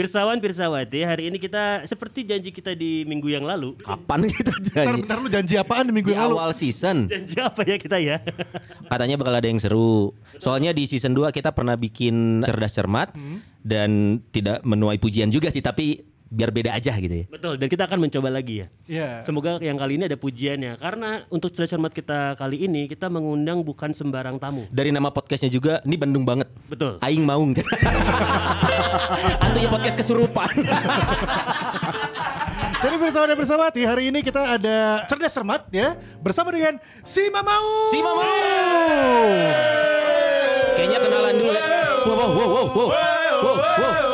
Pirsawan Pirsawati, hari ini kita seperti janji kita di minggu yang lalu. Kapan kita Bentar, janji? bentar lu janji apaan di minggu Di yang lalu? awal season Janji apa ya kita ya? katanya bakal ada yang seru. Soalnya di season 2 kita pernah bikin cerdas cermat dan tidak menuai pujian juga sih tapi biar beda aja gitu ya. Betul, dan kita akan mencoba lagi ya. Iya. Semoga yang kali ini ada pujiannya Karena untuk cerdas cermat kita kali ini Kita mengundang bukan sembarang tamu Dari nama podcastnya juga ini Bandung banget. Betul Aing maung. Atau ya podcast kesurupan. Jadi bersama dan bersawati hari ini kita ada cerdas cermat ya bersama dengan si Mamau. Si Mamau. Kayaknya kenalan dulu ya. Wow wow wow wow wow. Wow, wow.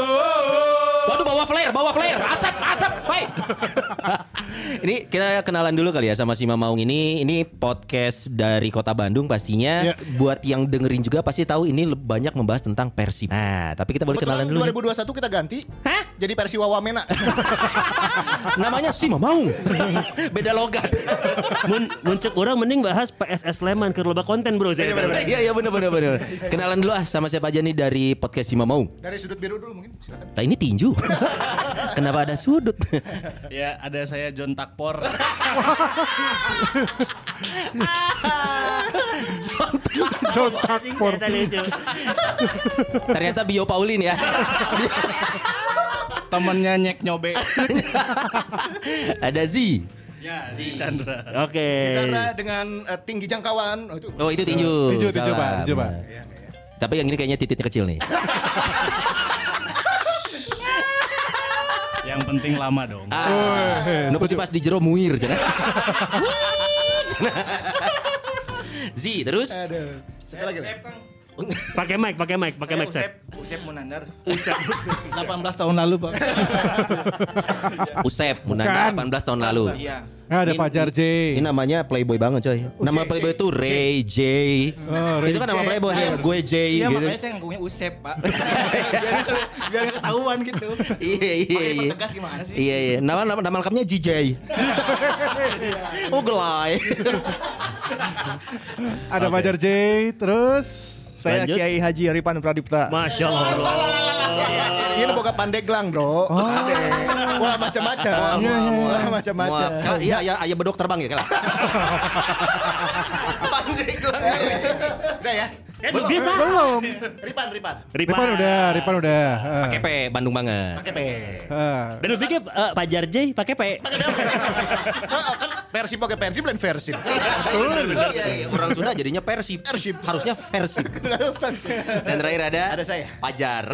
Waduh bawa flare, bawa flare. Asap, asap. Hai. ini kita kenalan dulu kali ya sama si Mamaung ini. Ini podcast dari Kota Bandung pastinya. Ya. Buat yang dengerin juga pasti tahu ini banyak membahas tentang Persib. Nah, tapi kita boleh kenalan dulu. nih. 2021 kita ganti. Hah? Jadi versi Wawamena. Namanya si Mamaung. Beda logat. Mun, muncul orang mending bahas PSS Sleman ke loba konten bro saya. Iya iya benar benar benar. Kenalan dulu ah sama siapa aja nih dari podcast si Mamaung. Dari sudut biru dulu mungkin silakan. Lah ini tinju. Kenapa ada sudut? Ya, ada saya John Takpor. Contak for Ternyata Bio Paulin ya. Temennya Nyek Nyobe. ada Z. Ya, si Chandra. Oke. Sandra dengan eh, tinggi jangkauan. Oh, itu. Oh itu tinju. Tinju, tinju, Salah, Pak, tinju, Pak. benar. Tapi yang ini kayaknya titiknya kecil nih. Yang penting lama dong. Ah, nu pasti pas di jero muir cenah. Z terus Aduh. Satu lagi. Pakai mic, pakai mic, pakai mic set. Usep Munandar. Usep. 18 tahun lalu, Pak. Usep Munanda 18 tahun lalu. Iya. Nah, ada Ini- Fajar J. Ini namanya playboy banget coy. Nama playboy itu Ray J. Oh, Ray itu kan nama playboy ya. Gue J Iya, gitu. makanya saya nganggunya Usep, Pak. biar ketahuan gitu. Iya iya iya. pertegas gimana sih? Iya iya. Nama nama, nama lengkapnya JJ. oh gelai. Ada Fajar J. Terus Saya Lanjut. Kiai Haji Aripan Pradipta. Masya Allah. Ini boga pandeglang, Bro. Pandeg. Wah, macam-macam. Wah, macam-macam. Wah, iya iya ayah bedok terbang ya kalau. Udah ya. Eh, bisa. belum. Ripan, Ripan. Ripan udah, Ripan udah. Eh, Pakai P Bandung banget. Pakai P. eh. Dan lu pikir eh, Pajar J pakai P. Oh, kan versi pakai versi lain versi. Iya, iya. Orang Sunda jadinya Persib. Persib. Harusnya Persib. Dan terakhir ada Ada saya. Pajar.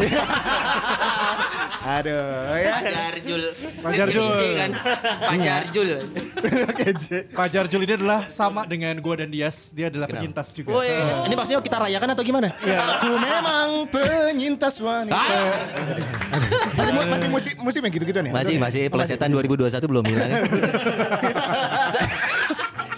Aduh, ya. Pajar Jul. Pajar Jul. Kan. Pajar Jul. Fajar Jul ini adalah sama dengan gua dan Dias. Dia adalah penyintas juga. Woi, ini maksudnya kita rayakan atau gimana? Aku memang penyintas wanita. Ah, Masih masih musim musim yang gitu-gitu nih. masih masih pelesetan 2021 belum hilang.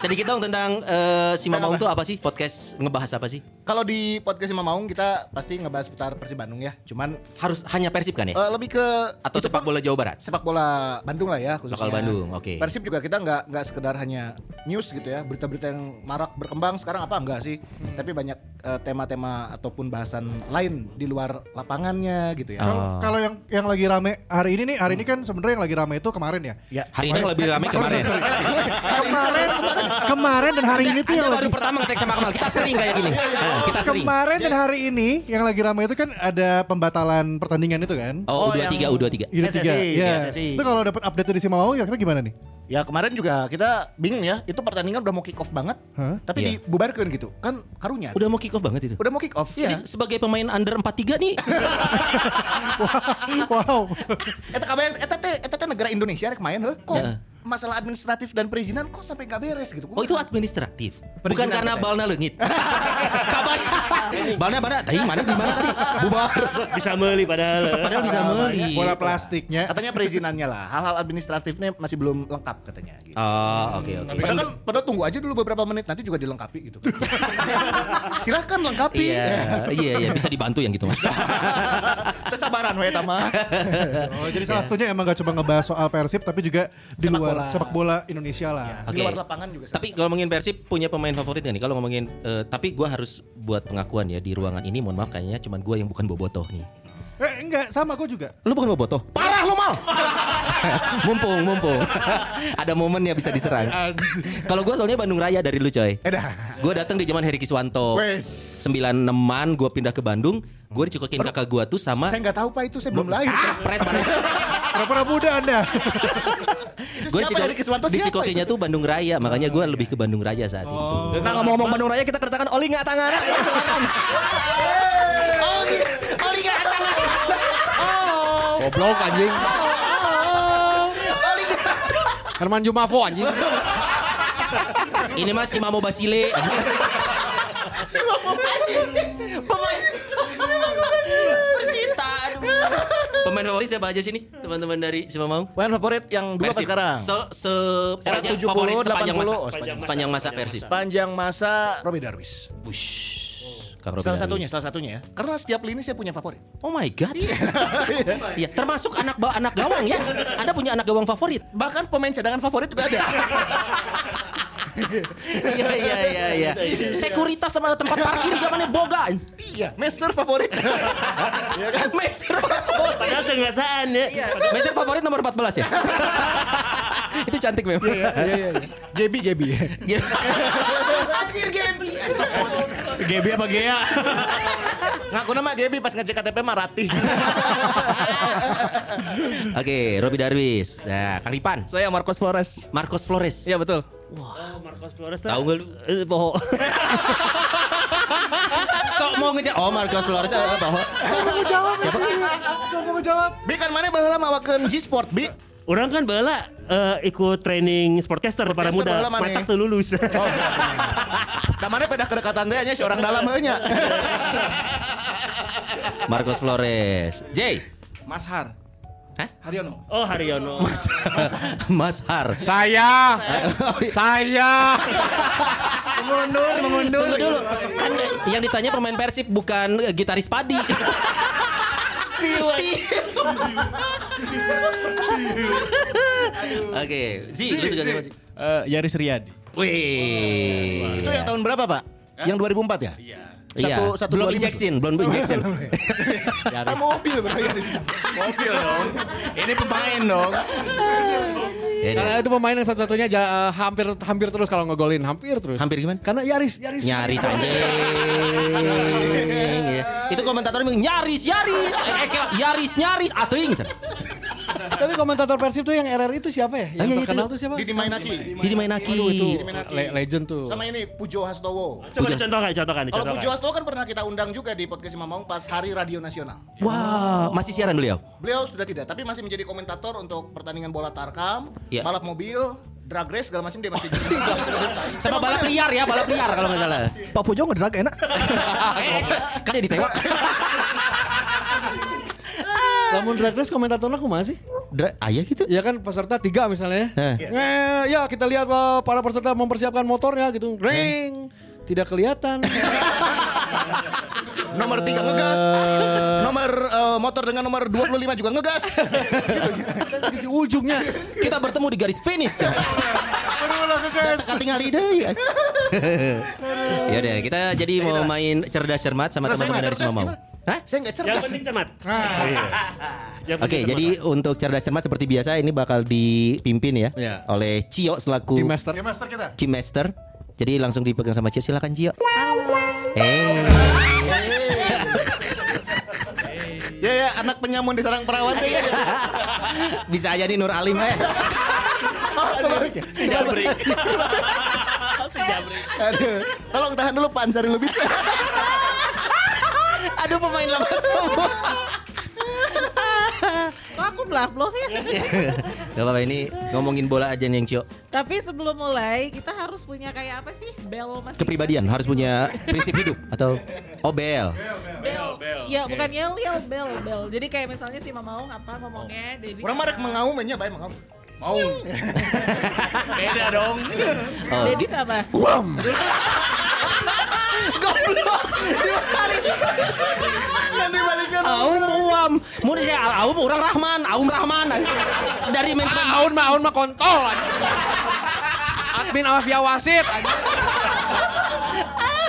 Se- Sedikit dong tentang eh, si Mamaung tuh apa sih? Podcast ngebahas apa sih? Kalau di podcast Imam Maung kita pasti ngebahas seputar Persib Bandung ya. Cuman Harus hanya Persib kan ya? eh, lebih ke Atau sepak bola Jawa Barat? sepak bola Bandung lah ya khususnya. Lokal Bandung, oke. Persib juga kita nggak nggak sekedar hanya news gitu ya, berita-berita yang marak berkembang sekarang apa enggak sih? Hmm. Tapi banyak eh, tema-tema ataupun bahasan lain di luar lapangannya gitu ya. Oh. Kalau kalau yang yang lagi rame hari ini nih, hari ini kan sebenarnya yang lagi rame itu kemarin ya. Ya. Hari ini lebih ramai kemarin. Kemarin kemarin dan hari ini tuh yang baru lagi pertama ngetek sama Kamal. Kita sering kayak gini. Nah, kita sering. kemarin dan hari ini yang lagi ramai itu kan ada pembatalan pertandingan itu kan. Oh, Oh, U23, yang- U23. Ini tiga. SSI, Ya. SSI. Itu kalau dapat update dari si Mamau kira-kira gimana nih? Ya kemarin juga kita bingung ya, itu pertandingan udah mau kick off banget, Hah? tapi Iya. dibubarkan gitu. Kan karunya. Udah mau kick off banget itu. udah mau kick off. Jadi Iya. sebagai pemain under 43 nih wow. Eta kabar eta teh eta teh negara Indonesia rek main heuh. Kok Ya. Masalah administratif dan perizinan kok sampai nggak beres gitu. Oh itu administratif Bukan Perizinan karena katanya. balna leungit Kabar. Mana mana? Tadi mana di mana tadi? Bubar. Bisa meli padahal. Padahal bisa beli. Bola plastiknya. Katanya perizinannya lah. Hal-hal administratifnya masih belum lengkap katanya. Gitu. Oh, oke oke. Padahal kan pada tunggu aja dulu beberapa menit nanti juga dilengkapi gitu. Silahkan lengkapi. Iya, iya, iya, bisa dibantu yang gitu mas. Kesabaran we tama. Oh, jadi salah satunya emang gak cuma ngebahas soal Persib tapi juga di luar bola. sepak bola Indonesia lah. Di Oke. luar lapangan juga. Tapi kalau ngomongin Persib punya pemain favorit nggak nih? Kalau ngomongin, eh, tapi gue harus buat pengakuan ya di ruangan ini. Mohon maaf kayaknya cuman gue yang bukan bobotoh nih. Eh enggak, sama gue juga. Lu bukan bobotoh? Parah lu mal. mumpung, mumpung. Ada momennya bisa diserang. Kalau gue soalnya Bandung Raya dari lu coy. Eh dah. Gue datang di zaman Heri Kiswanto. Wes. 96an gue pindah ke Bandung. Gue dicekokin kakak gue tuh sama Saya nggak tahu pak itu saya belum lahir. Ah, pret. Pura-pura muda anda. Gue siapa Heri Kiswanto siapa dicikokinya tuh Bandung Raya, makanya gue lebih ke Bandung Raya saat itu. Nah ngomong-ngomong Bandung Raya kita kedatangan Oli nggak tangan. Oh iya. Oh iya. Goblok anjing. Herman Jumafo anjing. Ini mas si Mamo Basile. Persita. aduh. Pemain favorit siapa aja sini? Teman-teman dari si Mamau? Pemain favorit yang dua Persib. sekarang? Se, se Era pokoknya 70, favorit sepanjang 80, masa. oh, sepanjang sepanjang masa Persib. Sepanjang masa Robi Darwis. Bush. Kang Robin Salah Darwis. satunya, salah satunya ya. Karena setiap lini saya punya favorit. Oh my god. Iya, termasuk anak anak gawang ya. Anda punya anak gawang favorit? Bahkan pemain cadangan favorit juga ada. Iya iya iya iya. Sekuritas sama tempat parkir zamannya boga. iya, Master favorit. Meser favorit. Padahal kengasaan ya. Meser favorit nomor 14 ya? Itu cantik memang. Iya iya iya. Gebi Gebi. Anjir Gaby. GB apa Gea? Ngaku nama Gebi pas ngecek KTP mah Ratih. Oke, Robi Darwis. Nah, Kang Ripan. Saya Marcos Flores. Marcos Flores. Iya betul. Oh, Marcos Flores Tahu nggak lu? Eh, bohong. Sok mau ngejar. Oh, Marcos Flores. Eh, eh, bahwa. Siapa mau jawab? Siapa? Siapa mau jawab? Bi kan mana baheula mawakeun G-Sport Bi? Orang kan bala eh, ikut training sportcaster para Sportcaster muda. baheula mana? Matak tuh lulus. Da mana pedah kedekatan teh nya si orang dalam heeh nya. Marcos Flores. J. Mas Har. Hah? Haryono. Oh Haryono. Mas Har. Saya. Saya. Mengundur, mengundur. Tunggu dulu. Kan yang ditanya pemain Persib bukan gitaris padi. Oke, Zi, lu suka siapa sih? Eh, Yaris Riyadi. Wih. Itu yang tahun berapa, Pak? Yang 2004 ya? Iya. Iya, Satu- satu belum injection, belum injection. Ah, mobil bro ya. Mobil dong. Ini pemain dong. Ya, Karena itu pemain yang satu-satunya ja- eh, hampir hampir terus kalau ngegolin, hampir terus. Hampir gimana? Karena Yaris, Yaris. Nyaris anjing. Iya. Itu komentatornya bilang nyaris, yaris. Eh, eh, yaris, nyaris. Atuing. Tapi komentator Persib tuh yang RR itu siapa ya? Yang Ah, iya, terkenal itu. tuh siapa? Didi Mainaki. Didi Mainaki. Aduh itu le- legend tuh. Sama ini Pujo Hastowo. Coba dicontohkan, contohkan, Kalau. Pujo Hastowo kan pernah kita undang juga di podcast Mamong pas Hari Radio Nasional. Wah, masih siaran beliau. Beliau sudah tidak, tapi masih menjadi komentator untuk pertandingan bola tarkam, Iya. balap mobil, drag race segala macam dia masih Sama balap liar ya, balap liar kalau nggak salah. Pak Pujo ngedrag enak. Eh, kan dia ditewak. Lamun drag race komentatornya aku masih. Dra- Ayah gitu. Ya kan peserta tiga misalnya. Heh. Eh, ya kita lihat eh, para peserta mempersiapkan motornya gitu. Ring. Tidak kelihatan. nomor 3 ngegas, nomor eh, motor dengan nomor 25 juga ngegas. di ujungnya. Kita bertemu di garis finish. Kita tinggal ide. Ya udah, kita jadi mau main cerdas cermat sama teman-teman dari semua mau. Hah? Saya nggak Yang cerdas. penting cermat. Yang Oke, jadi cermat. untuk cerdas cermat seperti biasa ini bakal dipimpin ya, Ya. oleh Cio selaku Team Master. Ya master kita. Kim Master. Jadi langsung dipegang sama Cio. Silakan Cio. Eh, Ya ya, anak penyamun di sarang perawan tuh ya. bisa aja nih Nur Alim eh. Jabrik. Jabrik. Aduh, tolong tahan dulu Pak Ansari Lubis. Aduh pemain lama semua. aku belah bloh ya. Gak apa-apa ini ngomongin bola aja nih yang Cio. Tapi sebelum mulai kita harus punya kayak apa sih? Bel masih Kepribadian harus punya prinsip hidup atau oh bel. bel. Iya, bukan yel yel bel bel. Jadi kayak misalnya si Mamaung apa ngomongnya. Orang marek mengaum aja baik mengaum. Mau. Beda dong. Oh, Dedi apa? Aum uam. Mau dia Aum orang Rahman, Aum Rahman. Dari main Ah, Aun mah Aun mah kontol. Admin Alfia Wasit.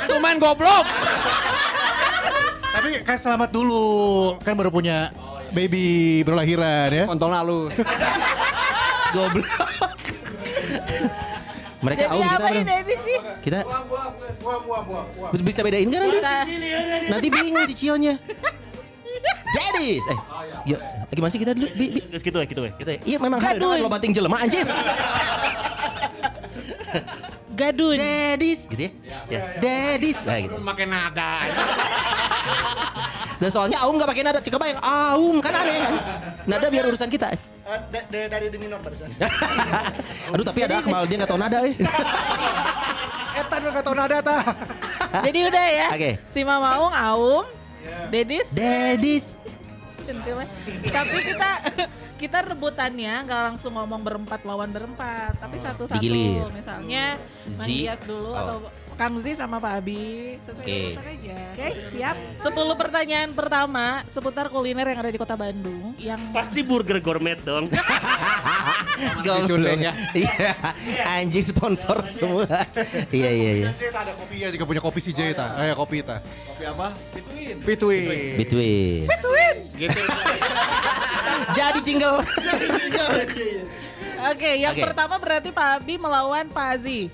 Itu main goblok. Tapi kan selamat dulu. Kan baru punya baby baru lahiran ya. Kontol halus. Goblok. Mereka Jadi Aum kita apa ini sih? Kita bisa bedain kan nanti? Nanti bingung si Cionya. Daddies. Eh, yuk, gimana sih kita dulu? Bi, bi. Terus gitu ya, gitu ya. Gitu ya. Iya memang ada Gaduh. lo banting jelema anjir. gadun. Daddies gitu ya. Ya, daddies. Nah, gitu. Makin nada. Dan soalnya Aum gak pakai nada, cik kebayang Aum kan aneh kan. Nada biar urusan kita. Eh, de- de- dari di minor barusan. Aduh tapi ada Akmal dia gak tau nada eh. Etan gak tau nada ta. Jadi udah ya. Oke. Si Mamaung Aum, Dedis Daddies. centilnya. Tapi kita kita rebutannya nggak langsung ngomong berempat lawan berempat, tapi satu-satu. Digilir. Misalnya Z. Mandias dulu Oh. atau Kang Z sama Pak Abi sesuai Oke. urutan aja. Oke, siap. 10 pertanyaan pertama seputar kuliner yang ada di Kota Bandung yang Pasti burger gourmet dong. Goblok. Iya. Anjing sponsor semua. Iya iya iya. Kita ada kopinya juga punya kopi si J ta. Eh kopi ta. Kopi apa? Between. Between. Between. Gitu. Jadi jingle. Oke, yang Oke. pertama berarti Pak Abi melawan Pak Azi.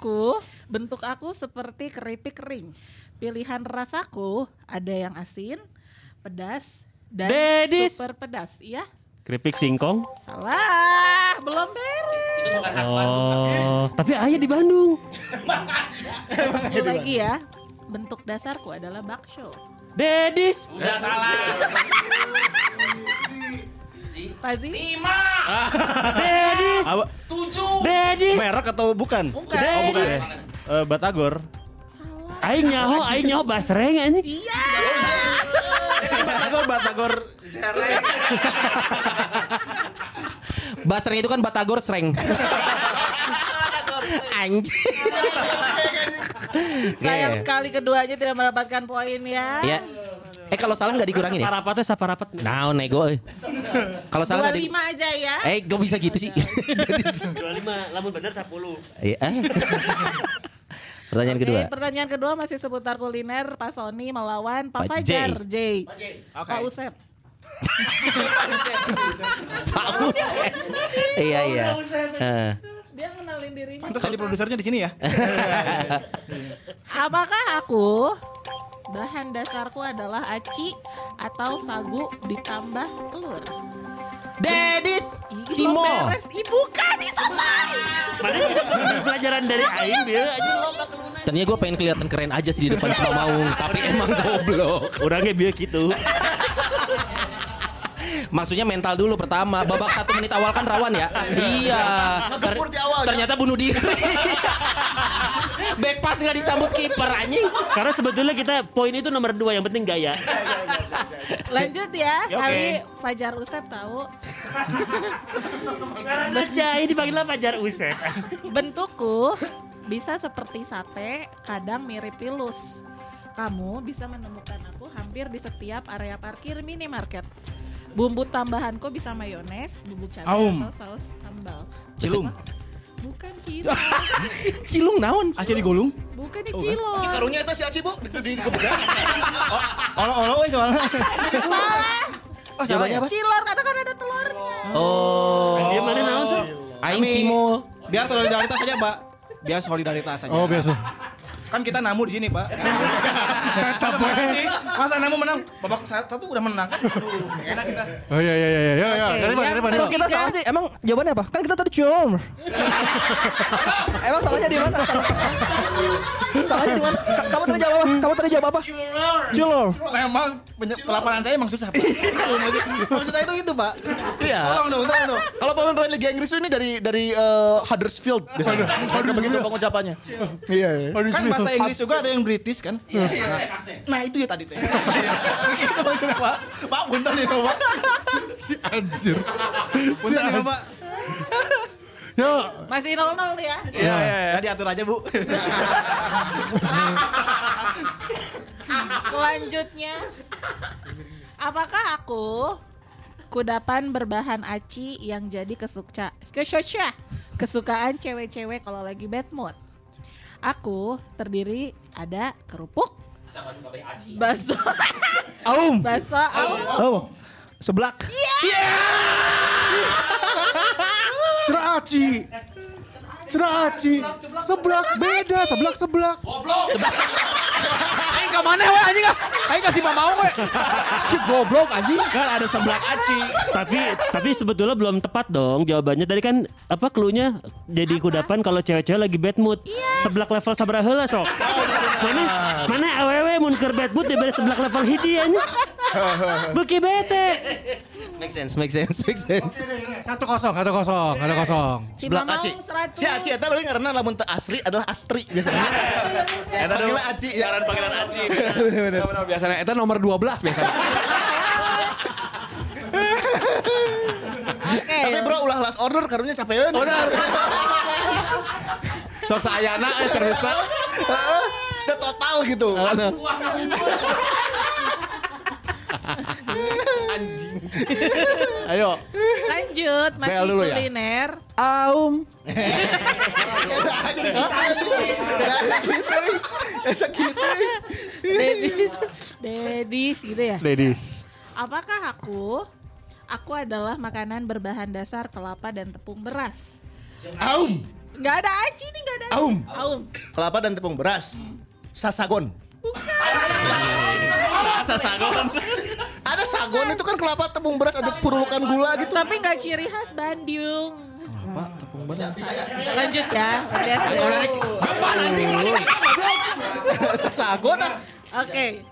Aku bentuk aku seperti keripik kering? Pilihan rasaku ada yang asin, pedas, dan Dedis. super pedas. Iya? Keripik singkong. Salah, belum beres. Oh, tapi ayah di Bandung. Satu lagi ya. Bentuk dasarku adalah bakso. Dedis. Fazi? Dedis. Apa? Dedis. Merek atau bukan? Bukan. Oh bukan ya. Eh, Batagor. Aing nyaho, aing nyaho basreng anjing. Iya. Batagor, Batagor. Basreng itu kan Batagor sreng. Anjing. Sayang sekali keduanya tidak mendapatkan poin ya. Ya. Eh kalau salah nggak dikurangin ya? Parapatnya siapa rapat? Nah, nego. eh. Kalau salah nggak di... 25 aja ya. Eh, kok bisa gitu sih? 25, lamun bener 10. Eh, eh. Pertanyaan Oke, kedua. pertanyaan kedua masih seputar kuliner Pak Sony melawan Pak Pak Fajar J. J. Pak Usep. Pak Usep. Iya, iya. Eh. Dia kenalin dirinya. Pantas jadi produsernya di sini ya. Apakah aku bahan dasarku adalah aci atau sagu ditambah telur? Dedis bukan, salah. Mana kita pernah pelajaran dari aing dia aja kelunan. Ternyata gue pengen kelihatan keren aja sih di depan sama Maung, tapi emang goblok. Orangnya biar gitu. Maksudnya mental dulu pertama. Babak satu menit awal kan rawan ya. Iya. Ngegempur di awal, ya. Ternyata bunuh diri. Back pass nggak disambut kiper anjing. Karena sebetulnya kita poin itu nomor dua, yang penting gaya. Lanjut ya, Ya, kali Fajar Usep tahu Karena Jai dipanggilnya Fajar Usep. bentukku bisa seperti sate, kadang mirip pilus. Kamu bisa menemukan aku hampir di setiap area parkir minimarket. Bumbu tambahanku bisa mayones, bumbu cabai Aum. atau saus sambal. Cilung. Bukan cilok, Cilung naon? Asli digulung. bukan di cilok. Karunya itu si Aci bu di, di kebetulan. Olo-olo we soalnya. Salah, Oh, Jawabannya apa? cilor karena kan ada telurnya. Oh. Dia mana naon sih? Aing Cimol. Biar solidaritas aja, Pak. Biar solidaritas aja. Oh biasa. Kan kita namu di sini, Pak. Tetap we. Masa namu menang? Babak satu udah menang kan? Aduh, enak kita. Oh iya iya iya iya iya. Oke, Dari mana? yang Dari mana? Kalau kita salah sih, emang jawabannya apa? Kan kita tadi cium. emang salahnya di mana? salahnya di mana? Ka- Kamu tadi jawab apa? Kamu tadi jawab apa? Chiller. Memang pelafalan saya emang susah. Maksud- saya itu itu, Pak. Iya. Tolong dong, tolong dong. Kalau pemain Liga Inggris ini dari dari eh, Huddersfield biasanya. Begitu pengucapannya. Iya. iya. Kan bahasa Inggris juga ada yang British kan? Nah, itu ya tadi teh. Itu maksudnya, Pak. Pak, punten ya, Pak. Si anjir. Si Punten ya, anjir. Pak. Yo. Masih 0-0 ya. Iya, iya. Ya diatur aja, Bu. Selanjutnya, apakah aku kudapan berbahan aci yang jadi kesuka kesuka kesukaan cewek-cewek kalau lagi bad mood? Aku terdiri ada kerupuk, bakso, Aum. bakso, aum, Oh. Seblak. Ceraci. Ceraci. Seblak beda, seblak seblak. Aing ke mana we anjing ah? Aing kasih mamau we. Si goblok anjing. Kan ada seblak aci. tapi tapi sebetulnya belum tepat dong jawabannya. Tadi kan apa cluenya jadi kudapan kalau cewek-cewek lagi bad mood. Seblak level sabaraha heula sok. Mana mana awewe mun keur bad mood dibere seblak level hiji anya. Beuki bete. Make sense, make sense, make sense. Satu kosong, satu kosong, satu kosong. mamau aci. 100. Si Aci eta berarti karena lamun asli adalah Astri biasanya. Eta panggilnya Aci ya. Jalan panggilan aci. Bener-bener. Bener, biasanya eta nomor 12 biasanya. Oke. Tapi bro ulah last order karunya capeun. Benar. Sok saayana eh servisna. Udah total gitu. Ayo. Lanjut, masih Bel dulu ya? kuliner. Aum. Esa gitu. Dedis, Dedis gitu ya. Ladies. Apakah aku? Aku adalah makanan berbahan dasar kelapa dan tepung beras. Aum. Nggak ada aci nih, nggak ada aci. Aum. Aum. Kelapa dan tepung beras. Sasagon. Rasa sagon. Ada sagon itu kan kelapa tepung beras ada perulukan gula gitu. Tapi nggak ciri khas Bandung. Lanjut ya. Lihat dulu. Sasagon. ah. Oke.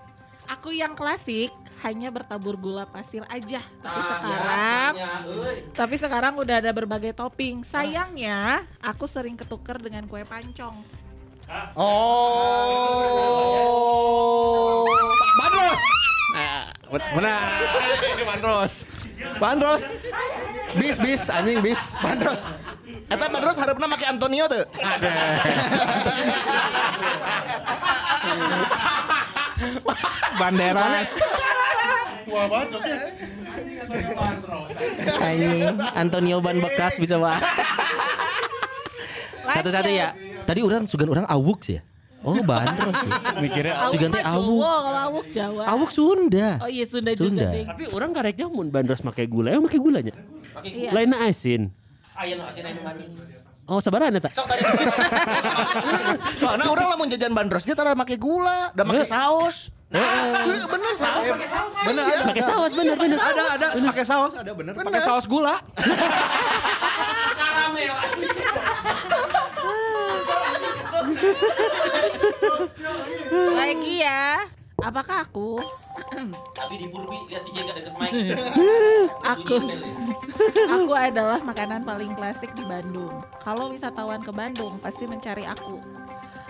Aku yang klasik hanya bertabur gula pasir aja. Tapi sekarang Tapi sekarang udah ada berbagai topping. Sayangnya aku sering ketuker dengan kue pancong. Oh. Bandros. Nah, benar. Ini Bandros. Bandros. Bis bis anjing bis. Bandros. Eta Bandros harapna make Antonio tuh. Ada. Banderas. Anjing, Antonio ban bekas bisa wah. Satu-satu ya. Tadi orang sugan orang awuk sih ya. Oh, bandros ya. Mikirnya Awuk Sugan teh awuk. Jawa, kalau awuk Jawa. Awuk Sunda. Oh iya Sunda, Sunda. juga deh. tapi orang kareknya mun bandros make gula, emang make gulanya. Iya. Lainnya asin. Oh, sabaran eta. Soalnya orang lamun jajan bandros kita tara make gula, da make saus. Heeh, bener saus pakai saus. Bener ada. Pakai saus bener bener. Ada ada pakai saus ada bener. Pakai saus gula. Lagi ya. Apakah aku? Tapi di Burbi lihat si Jengga deket mic. Aku Aku adalah makanan paling klasik di Bandung. Kalau wisatawan ke Bandung pasti mencari aku.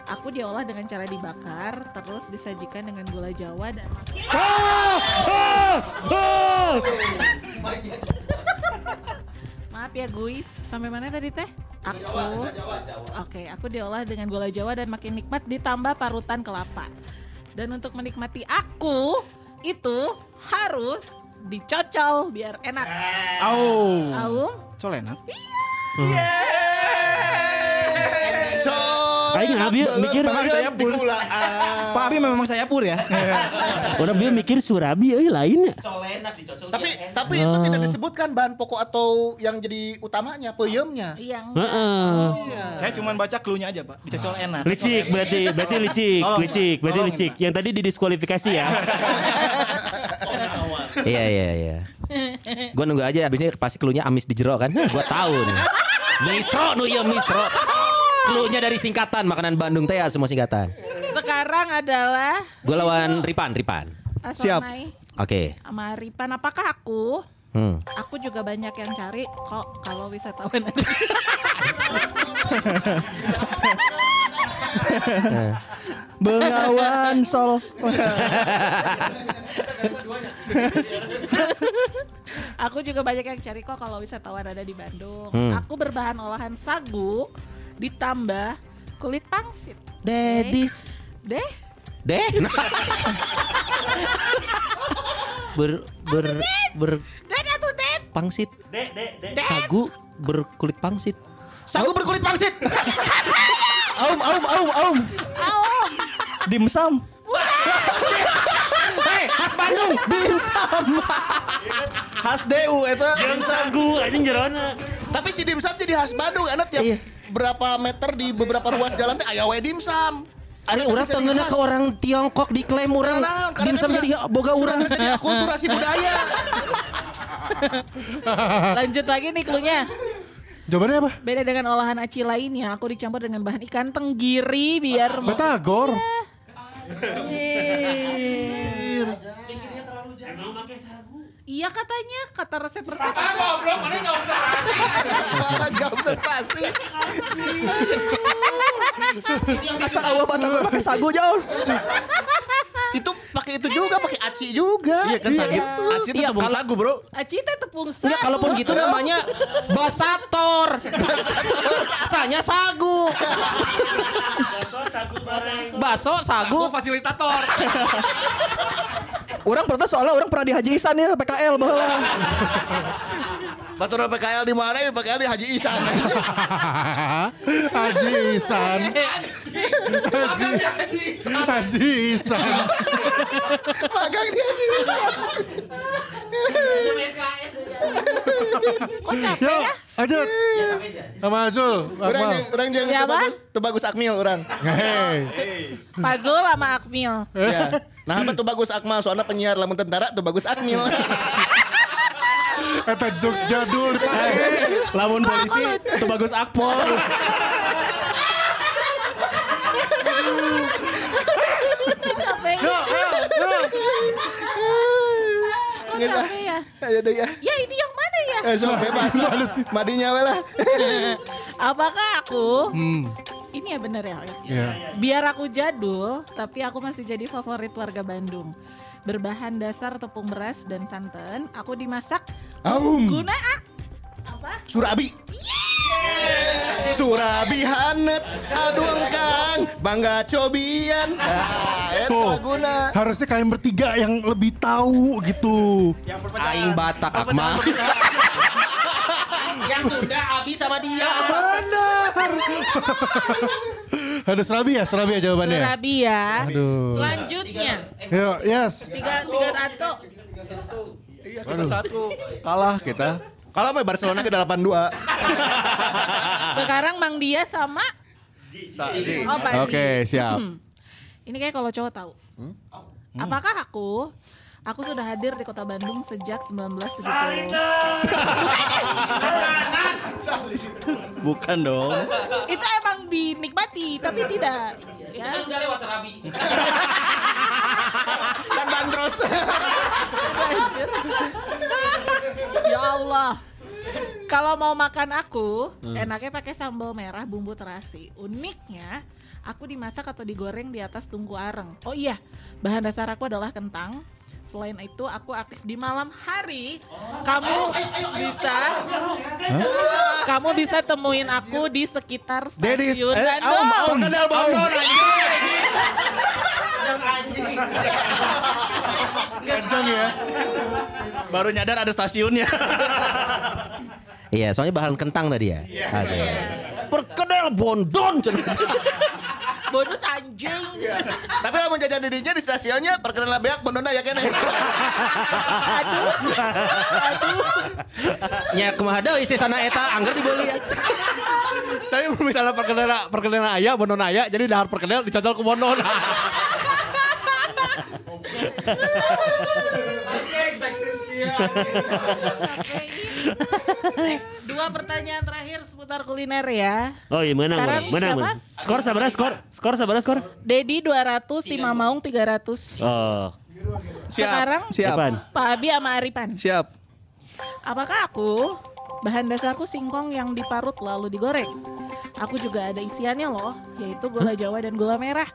Aku diolah dengan cara dibakar, terus disajikan dengan gula Jawa dan Maaf ya guys, sampai mana tadi teh? Aku Oke, aku diolah dengan gula Jawa dan makin nikmat ditambah parutan kelapa. Dan untuk menikmati aku itu harus dicocol biar enak. Au. Aum, Soal enak. So, Aing Cek Nabil mikir Memang saya pur. Pak Abi memang saya pur ya. Orang dia mikir Surabi euy lainnya. Tapi tapi itu Oh. tidak disebutkan bahan pokok atau yang jadi utamanya, peyemnya. Iya. Heeh. Saya cuma baca clue-nya aja, Pak. Dicocol enak. Licik berarti berarti licik, licik, berarti licik. Yang tadi didiskualifikasi ya. Iya iya iya. Gua nunggu aja abisnya pasti klunya amis di jero kan. Gua tahu nih. Misro nu ieu misro. Klunya dari singkatan makanan Bandung teh ya semua singkatan. Sekarang adalah Gua lawan Ripan, Ripan. Siap. Oke. Sama Ripan, apakah aku? Hmm. Aku juga banyak yang cari kok kalau wisatawan ada. Bengawan Sol. Aku juga banyak yang cari kok kalau wisatawan ada di Bandung. Hmm. Aku berbahan olahan sagu ditambah kulit pangsit. Dedis. Deh, Deh. ber ber ber deh. pangsit. Dek, dek, dek. Sagu berkulit pangsit. Sagu berkulit pangsit. Aum, aum, aum, aum. Aum. Dimsum. Hei, khas Bandung. Dimsum. Khas DU eta. Jeung sagu anjing jerona. Tapi si dimsum jadi khas Bandung, enak tiap Iya. Berapa meter di beberapa ruas jalan teh aya we dimsum. Ari urang tengeuna ke orang Tiongkok diklaim orang Nah, karena dimsum sudah- jadi boga urang. Jadi akulturasi budaya. Lanjut lagi nih klunya. Jawabannya apa? Beda dengan olahan aci lainnya, aku dicampur dengan bahan ikan tenggiri biar Batagor. Iya katanya, kata resep-resep. Enggak usah pasti. Asa awah batagor pakai sagu jauh. Itu pakai itu juga, pakai aci juga. Iya kan sagu. Aci itu Iya, tepung kalau- sagu, Bro. Aci teh tepung sagu. Enggak, kalaupun gitu namanya basator. Rasanya sagu. sagu goreng. Baso, sagu. fasilitator. Orang protes soalnya orang pernah di Haji ya PKL bahwa. Batur PKL di mana? PKL di Haji Isan. Haji Isan. Haji Isan. Magang di Haji Isan. Kok capek ya? lanjut. Sama Azul. Orang orang yang Siapa? bagus, tuh bagus Akmil orang. Hei. Pak Zul sama Akmil. Ya. Nah, apa tuh bagus Akmal? Soalnya penyiar lamun tentara tuh bagus Akmil. Eta jokes jadul dipakai. Lamun polisi itu bagus akpol. Ya? Kok capek ya? Ayo deh ya. Ya ini yang mana ya? Eh, so bebas. Madinya we lah. Apakah aku? Ini ya bener ya. Iya. Biar aku jadul, tapi aku masih jadi favorit warga Bandung. Berbahan dasar tepung beras dan santan, aku dimasak Aum. guna ah, apa? Surabi. Surabi hanet, aduh engkang, bangga cobian. Nah, eta Tuh, guna. harusnya kalian bertiga yang lebih tahu gitu. Aing Batak Akmal. Yang sudah habis sama dia. Benar. Ada serabi ya, serabi ya jawabannya. Surabi ya. Aduh. Selanjutnya Yuk, yes. tiga tiga satu. Iya, kita satu. Kalah kita. Kalah mah Barcelona ke 82. Sekarang Mang Dia sama Oh. Oke, siap. Hmm. Ini kayak kalau cowok tahu. Apakah aku Aku sudah hadir di kota Bandung sejak 1970. Bukan dong. Itu emang dinikmati, tapi tidak. Ya. Udah lewat serabi. Dan bandros. ya Allah. Kalau mau makan aku, enaknya pakai sambal merah bumbu terasi. Uniknya, aku dimasak atau digoreng di atas tungku areng. Oh iya, bahan dasar aku adalah kentang. Selain itu, aku aktif di malam hari. Kamu bisa, kamu bisa temuin aku di sekitar stasiun Eh, Bandung. aum. Perkedel Bandung, Kencang ya. Baru nyadar ada stasiunnya. Iya, soalnya bahan kentang tadi ya. Oke. Perkedel bondon. Bonus anjing. Tapi lah mau jajan didinya di stasiunnya perkenalan beak bondona ya kene. Aduh. Nya kumaha deui si sana eta angger dibeli. Tapi misalnya perkenalan perkenalan ayah, bonon ayah, jadi dahar perkenalan dicocol ke bonon. Dua pertanyaan terakhir seputar kuliner ya. Oh iya menang Sekarang menang siapa? menang. Skor sabar skor. Skor sabar skor. Dedi 200, si Mamaung 300. Oh. Sekarang Siap. Apaan? Pak Abi sama Aripan. Siap. Apakah aku bahan dasarku singkong yang diparut lalu digoreng? Aku juga ada isiannya loh, yaitu gula Jawa dan gula merah.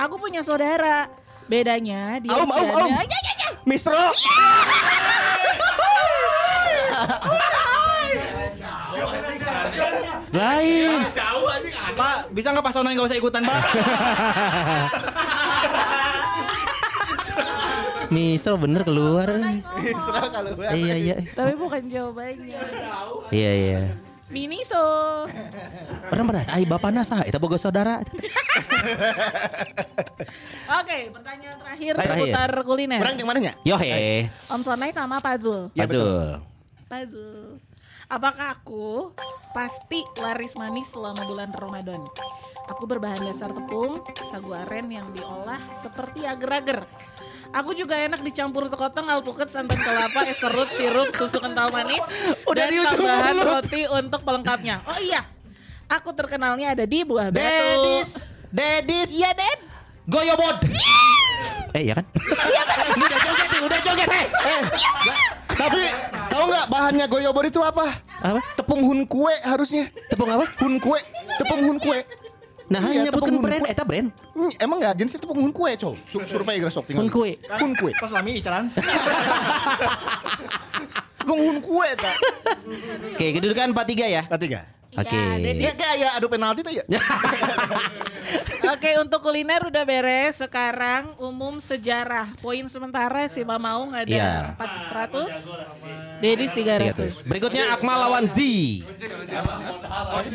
Aku punya saudara. Bedanya dia Aum, aum, aum. Ya, ya, ya. Mistro. Lain. Pak, bisa nggak Pak Sonai nggak usah ikutan, Pak? Mister bener keluar. Mistro kalau beak. Iya iya. Tapi bukan jawabannya. Iya iya. Miniso. Orang beras ai bapana saha eta boga saudara. Oke, pertanyaan terakhir, Terakhir. seputar kuliner. Kurang yang mananya? Yo he. Om Sonai sama Pak Zul. Ya, betul. Azul. Pak Zul. Apakah aku pasti laris manis selama bulan Ramadan? Aku berbahan dasar tepung, sagu aren yang diolah seperti agar-agar. Aku juga enak dicampur sekoteng, alpukat, santan kelapa, es serut, sirup, susu kental manis, Udah dan tambahan mulut. roti untuk pelengkapnya. Oh iya, aku terkenalnya ada di buah batu. Dedis. Dedis. Iya, Ded. Goyobod. Eh iya kan? Ini udah joget nih, udah joget heh. Tapi tahu nggak bahannya goyobor itu apa? Apa? Tepung hun kue harusnya. Tepung apa? Hun kue. Tepung hun kue. Nah, Iya, hanya bukan brand, eta brand. Hmm, emang nggak jenisnya tepung hun kue, cow. Sur survei gresok tinggal. Hun kue. Hun kue. Pas lami icaran. Tepung hun kue tak. Oke, kedudukan 4-3 ya. Ketiga. Oke. Ya, Dedi. Ya kayak adu penalti tuh ya. Oke untuk kuliner udah beres Sekarang umum sejarah Poin sementara si Mamaung ada Iya. 400 Dedis 300 Berikutnya Akmal lawan Z.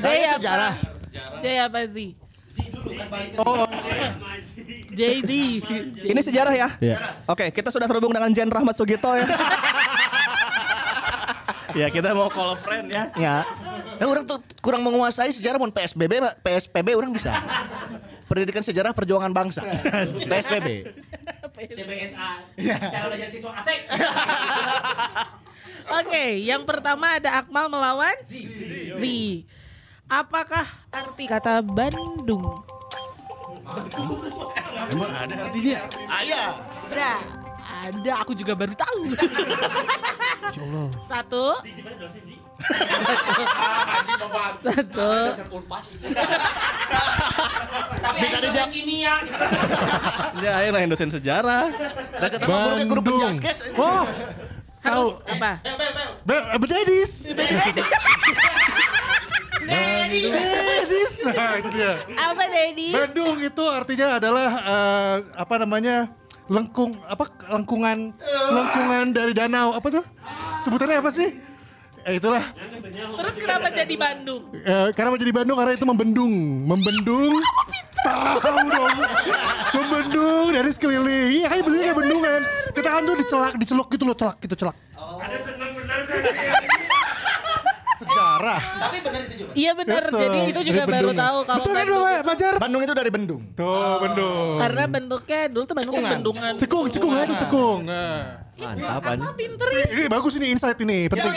Jay apa? sejarah. Jay apa Z? JD Ini sejarah ya? Oke, kita sudah terhubung dengan Jen Rahmat Sugito ya. ya, kita mau call friend ya. Ya. Ya orang tuh kurang menguasai sejarah mau PSBB, PSPB orang bisa. Pendidikan Sejarah Perjuangan Bangsa. PSBB. Oke yang pertama ada Akmal melawan Z Apakah arti kata Bandung? Ayah. Ada Ada aku juga baru tahu Satu Satu Bisa dijawab. Ya, ayo lah dosen sejarah. Dasar tahu guru guru penjaskes. Oh, Harus apa? Ber Bededis. Bededis. Nah, itu dia. Apa Dedi? Bandung itu artinya adalah eh, apa namanya? lengkung apa lengkungan lengkungan dari danau. Apa tuh? Sebutannya apa sih? Eh, itulah. Terus kenapa jadi Bandung? Eh, karena menjadi Bandung karena itu membendung. Membendung. Tahu dong. Membendung dari sekeliling. Iya kan belinya kayak bendungan. Kita kan tuh dicelak diceluk gitu loh celak gitu celak sejarah Iya benar. Betul. Jadi itu juga Dari baru bendung. tahu kalau betul kan Bandung. Pak Pajar Bandung itu dari Bendung. tuh bendung Karena bentuknya dulu tuh Bandung kan bendungan. cekung cekung itu cekung Nah. Mantap Apa pinter ya? ini bagus ini insight ini penting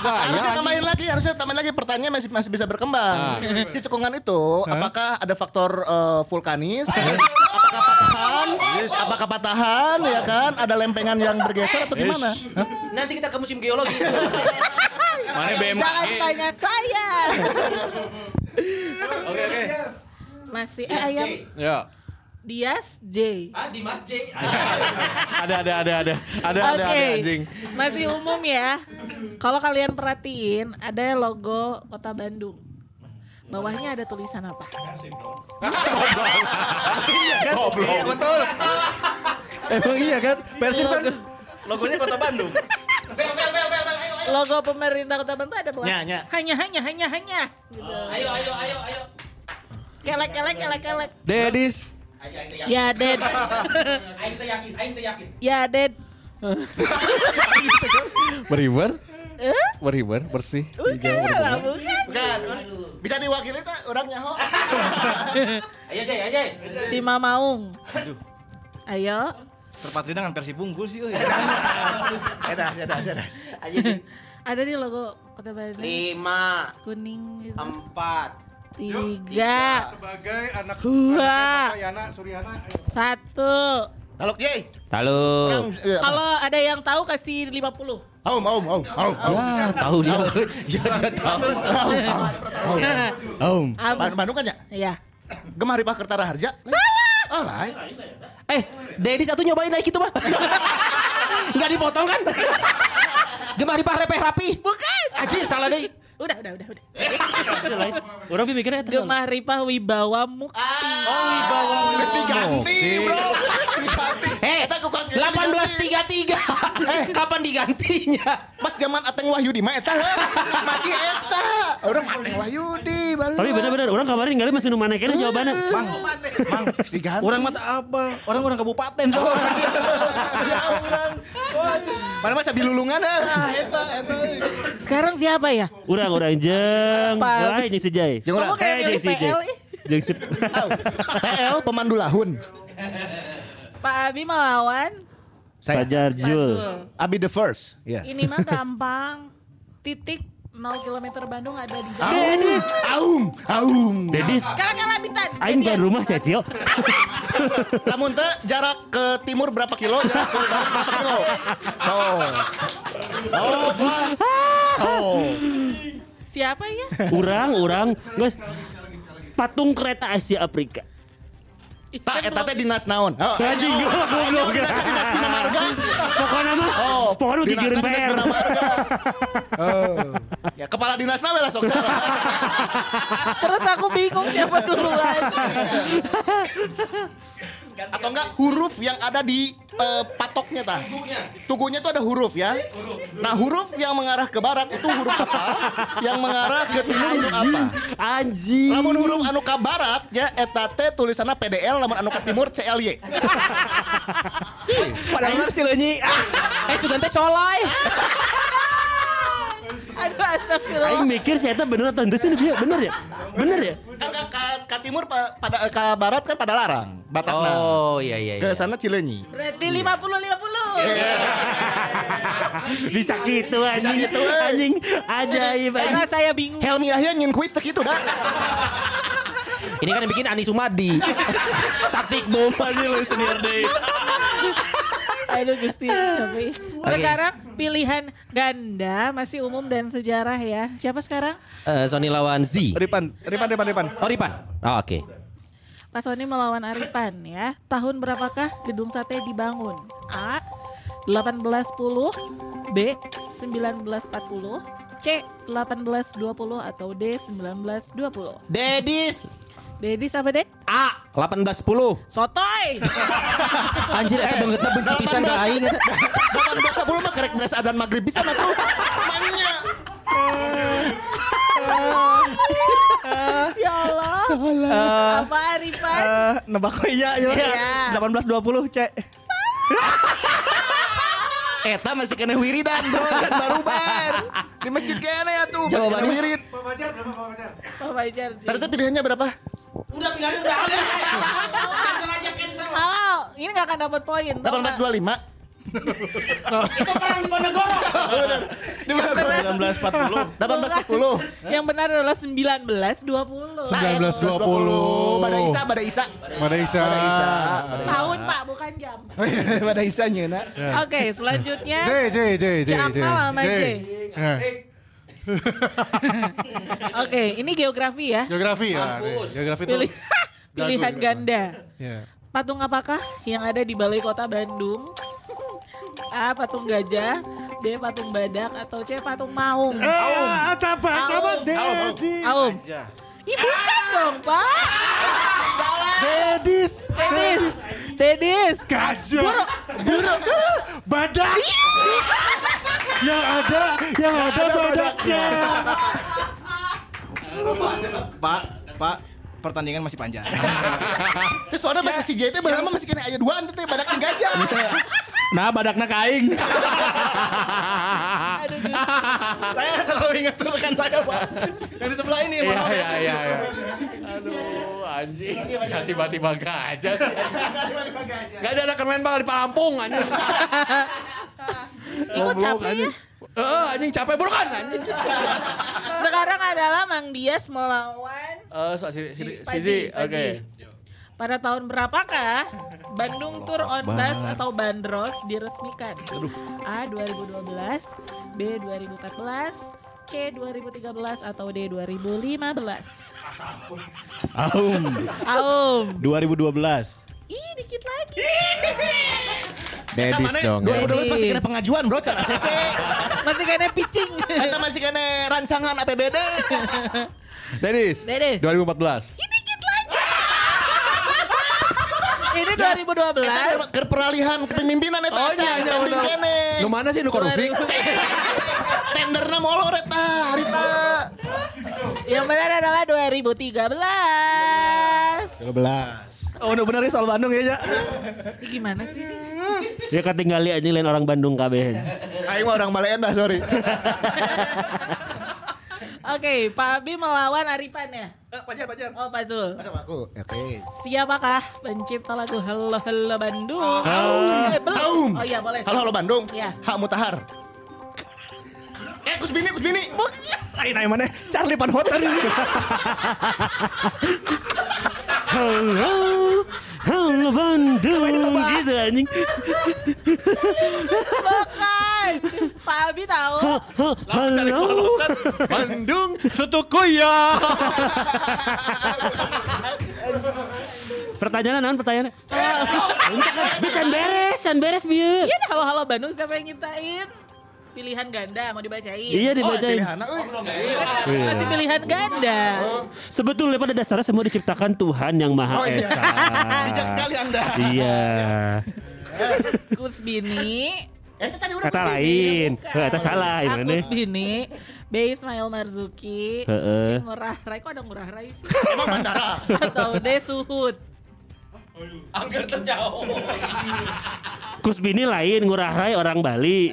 Harusnya tambahin lagi, harusnya tambahin lagi pertanyaannya masih masih bisa berkembang. Si cekungan itu apakah ada faktor eh, vulkanis? apakah patahan? Apakah patahan ya kan? Ada lempengan yang bergeser atau gimana? Hah? Nanti kita ke musim geologi. Mana BMKG? Jangan tanya saya. Oke, oke. Masih eh ayam Ya. Dias J. Ah, Dimas J. Ada ada ada ada. Ada ada Oke. ada anjing. Masih umum ya. Kalau kalian perhatiin ada logo Kota Bandung. Bawahnya ada tulisan apa? Goblok. betul. Emang iya kan? Persib kan Logo, logonya Kota Bandung. logo pemerintah Kota Bandung ada bawah. Nya, nya. Hanya hanya hanya hanya. Gitu. Ayo ayo ayo ayo. Kelek, kelek, kelek, kelek. Dedis. Ya, Ded. Aing teh yakin, aing teh yakin. Ya, Ded. Beriber. Eh? Beriber, bersih. Bukan lah, bukan. Bukan. Bisa diwakili tak orangnya ho? Ayo Jay, ayo. Si Mamaung. Ayo. Terpatri dengan versi bungkul sih. Edas, edas, edas. Ada di logo Kota Bandung. Lima, Kuning gitu. empat, Tiga. Sebagai anak Dua. Yana Suryana. Satu. Taluk Ye. Halo. Kalau ada yang tahu kasih 50. Aum, aum, aum, aum. Wah, tahu dia. Ya dia tahu. Om. Ban- Bandung kan ya? Iya. Gemah Ripah Kertara Harja? Salah. Oh, lain. Eh, Dedi satu nyobain naik itu mah. Enggak dipotong kan? Gemah di repeh rapi. Bukan. Anjir, salah deh. Udah, udah, udah, udah. Ada lain. Orang mikirnya itu. Gemah Ripah Wibawa Mukti. Geus diganti, Bro. Diganti. Eh, Eta ku kaki 1833. Eh, kapan digantinya? Mas zaman Ateng Wahyudi mah eta masih eta. Orang Ateng Wahyudi baru. Tapi benar-benar orang kemarin kali masih numane kene jawabannya. Mang, mang, Geus diganti. orang mata apa? Orang-orang kabupaten soalnya. Ya orang. Mana mah sabi lulungan ah eta eta. Sekarang siapa ya? Urang urang jeung. Pak. Wah, jeung si Jay. Jeung urang. Kamu kayak Eh, jeung si. Jeung si PL pemandu lahun. Pak Abi melawan. Fajar Jul. Abi the first. Ya. Ini mah gampang. Titik 0 km Bandung ada di Jawa. Dedis. Aum, aum. Dedis, Kala-kala bitan. aing tuan rumah sih, Cio. Lamun teh jarak ke timur berapa kilo? Jarak ke barat berapa kilo? So. So, Pak. So. Siapa ya? Urang, urang, guys. Patung kereta Asia Afrika. Tak eta teh dinas naon? Oh, Anjing goblok. dinas Bina Marga. Pokoknya mah, Oh, gigireun dinas PR. Bina Marga. Oh. Ya kepala dinasna we lah sok salah. Terus aku bingung siapa duluan. Atau enggak huruf yang ada di eh, patoknya tah. Tugunya tuh ada huruf ya. Nah, huruf yang mengarah ke barat itu huruf apa? Yang mengarah ke timur huruf apa? Anjing. Lamun huruf anu ka barat ya eta teh tulisanna PDL lamun anu ka timur CLY. Padahal Cileunyi. Eh, sugan teh colai. Aduh astagfirullah. Aing mikir si Eta bener atau enggak sih dia bener ya? Bener ya? Kan ka, ka, ka timur pa- pada ka barat kan pada larang batasna. Oh, iya iya Ke iya. sana Cileunyi. Berarti 50 50. Bisa gitu anjing. gitu, eh. Anjing ajaib Karena saya bingung. Helmi Yahya nyin kuis teh kitu dah. Ini kan yang bikin Ani Sumadi. Taktik bom. Pasti lu senior deh. Aduh Gusti capek. Sekarang pilihan ganda masih umum dan sejarah ya. Siapa sekarang? Eh, Sony lawan Z. Ripan, Ripan, Ripan, Ripan. Oh, Ripan. Oh, oke. Pak Sony melawan Aripan ya. Tahun berapakah gedung sate dibangun? A. 1810 B. 1940 C. 1820 atau D. 1920 Dedis. Dedis apa deh? A. 1810. Sotoy! Anjir, eta banget benci pisan ka aing eta. 1810 mah kerek beres adzan maghrib bisa atuh. Mainnya. ya Allah. Apa Aripan? Eh, nebak we ya. Iya. 1820, Cek. Eta masih kena wiridan bro, kan baru bar. Di masjid kene ya tuh. Jawabannya? masih kena wirid. Pak Fajar. Tadi teh pilihannya berapa? Udah pilihannya udah ada. Cancel aja cancel. Halo, ini gak akan dapat poin. tau nggak? 1825. Itu perang di Ponegoro. Di mana gua? 1940. 1810. Yang benar adalah 1920. 1920. Pada Isa, pada Isa. Pada Isa. Tahun Pak, bukan jam. Pada isanya nak. Oke, selanjutnya. J, J, J, J, J. Jakmal sama J. Eh, Oke, ini geografi ya. Geografi ya. Geografi itu. Pilih, pilihan ganda. Ya. Patung apakah yang ada di Balai Kota Bandung? A. Patung gajah B. Patung badak Atau C. Patung maung Ah, coba, coba Aum. Aum Ih bukan dong Pak Dedis. Dedis Dedis Gajah. Buruk. Badak. yang ada, yang ada badaknya. Pak, Pak. pertandingan masih panjang. Terus soalnya masih si JT berapa masih kena aya dua teh badak gajah. Nah, badakna kaing. saya selalu ingat tuh rekan saya, Pak. Yang di sebelah ini, Iya, Pak. iya, iya. iya. Aduh, anjing. Ya, Tiba-tiba gajah sih. Gak ada anak main bal di Palampung anjing. Ikut capek ya. Eh, anjing capek burukan anjing. Sekarang adalah Mang Dias melawan Eh, Pak oke. Pada tahun berapakah Bandung Tour on Bus atau Bandros diresmikan? A 2012, B 2014, C 2013 atau D 2015? Aum. Aum. 2012. Ih, dikit lagi. Dedis dong. 2012 masih kena pengajuan, Bro, can ACC. Masih kena pitching. Kita masih kena rancangan APBD. Dennis. Dennis. 2014. Ih, dikit lagi. Ini 2012. Ke peralihan kepemimpinan eta. Oh, iya, iya. Nu mana sih nu korupsi? Tenderna molor eta harita. Yang benar adalah 2013. 13. Oh, udah bener ya soal Bandung ya. Ini gimana sih? Ya ketinggali aja lain orang Bandung kabeh. Aing mah orang Balenda, sorry. Oke, Pak Abi melawan Aripan ya? Pajar, pajar. Oh, Pak Zul. Sama aku. Oke. Siapakah pencipta lagu Halo Halo Bandung? Eh. Aum. Oh iya, boleh. Halo halo Bandung. Iya. Hak Mutahar. Eh, Kusbini, Kusbini. Lain aja mana? Charlie Van Houten. Halo, halo Bandung gitu anjing. Bukan. Pak Abi tahu. Halo. Bandung setukuya. Pertanyaan naon pertanyaan? Enggak can beres, can beres bieu. Iya, Halo Halo Bandung siapa yang nyiptain? Pilihan ganda mau dibacain. Iya dibacain. Pilihan, euy. Masih pilihan ganda. Sebetulnya pada dasarnya semua diciptakan Tuhan yang Maha Oh, iya. Esa. Bijak sekali Anda. Iya. Kusbini. Eh, tadi udah Kata lain. Eh, Kata salah A. gimana? Kusbini. B. Ismail Marzuki. Heeh. C. Ngurah Rai. Kok ada Ngurah Rai sih? Emang bandara. Atau D. Suhud. Kusbini lain, Ngurah Rai orang Bali.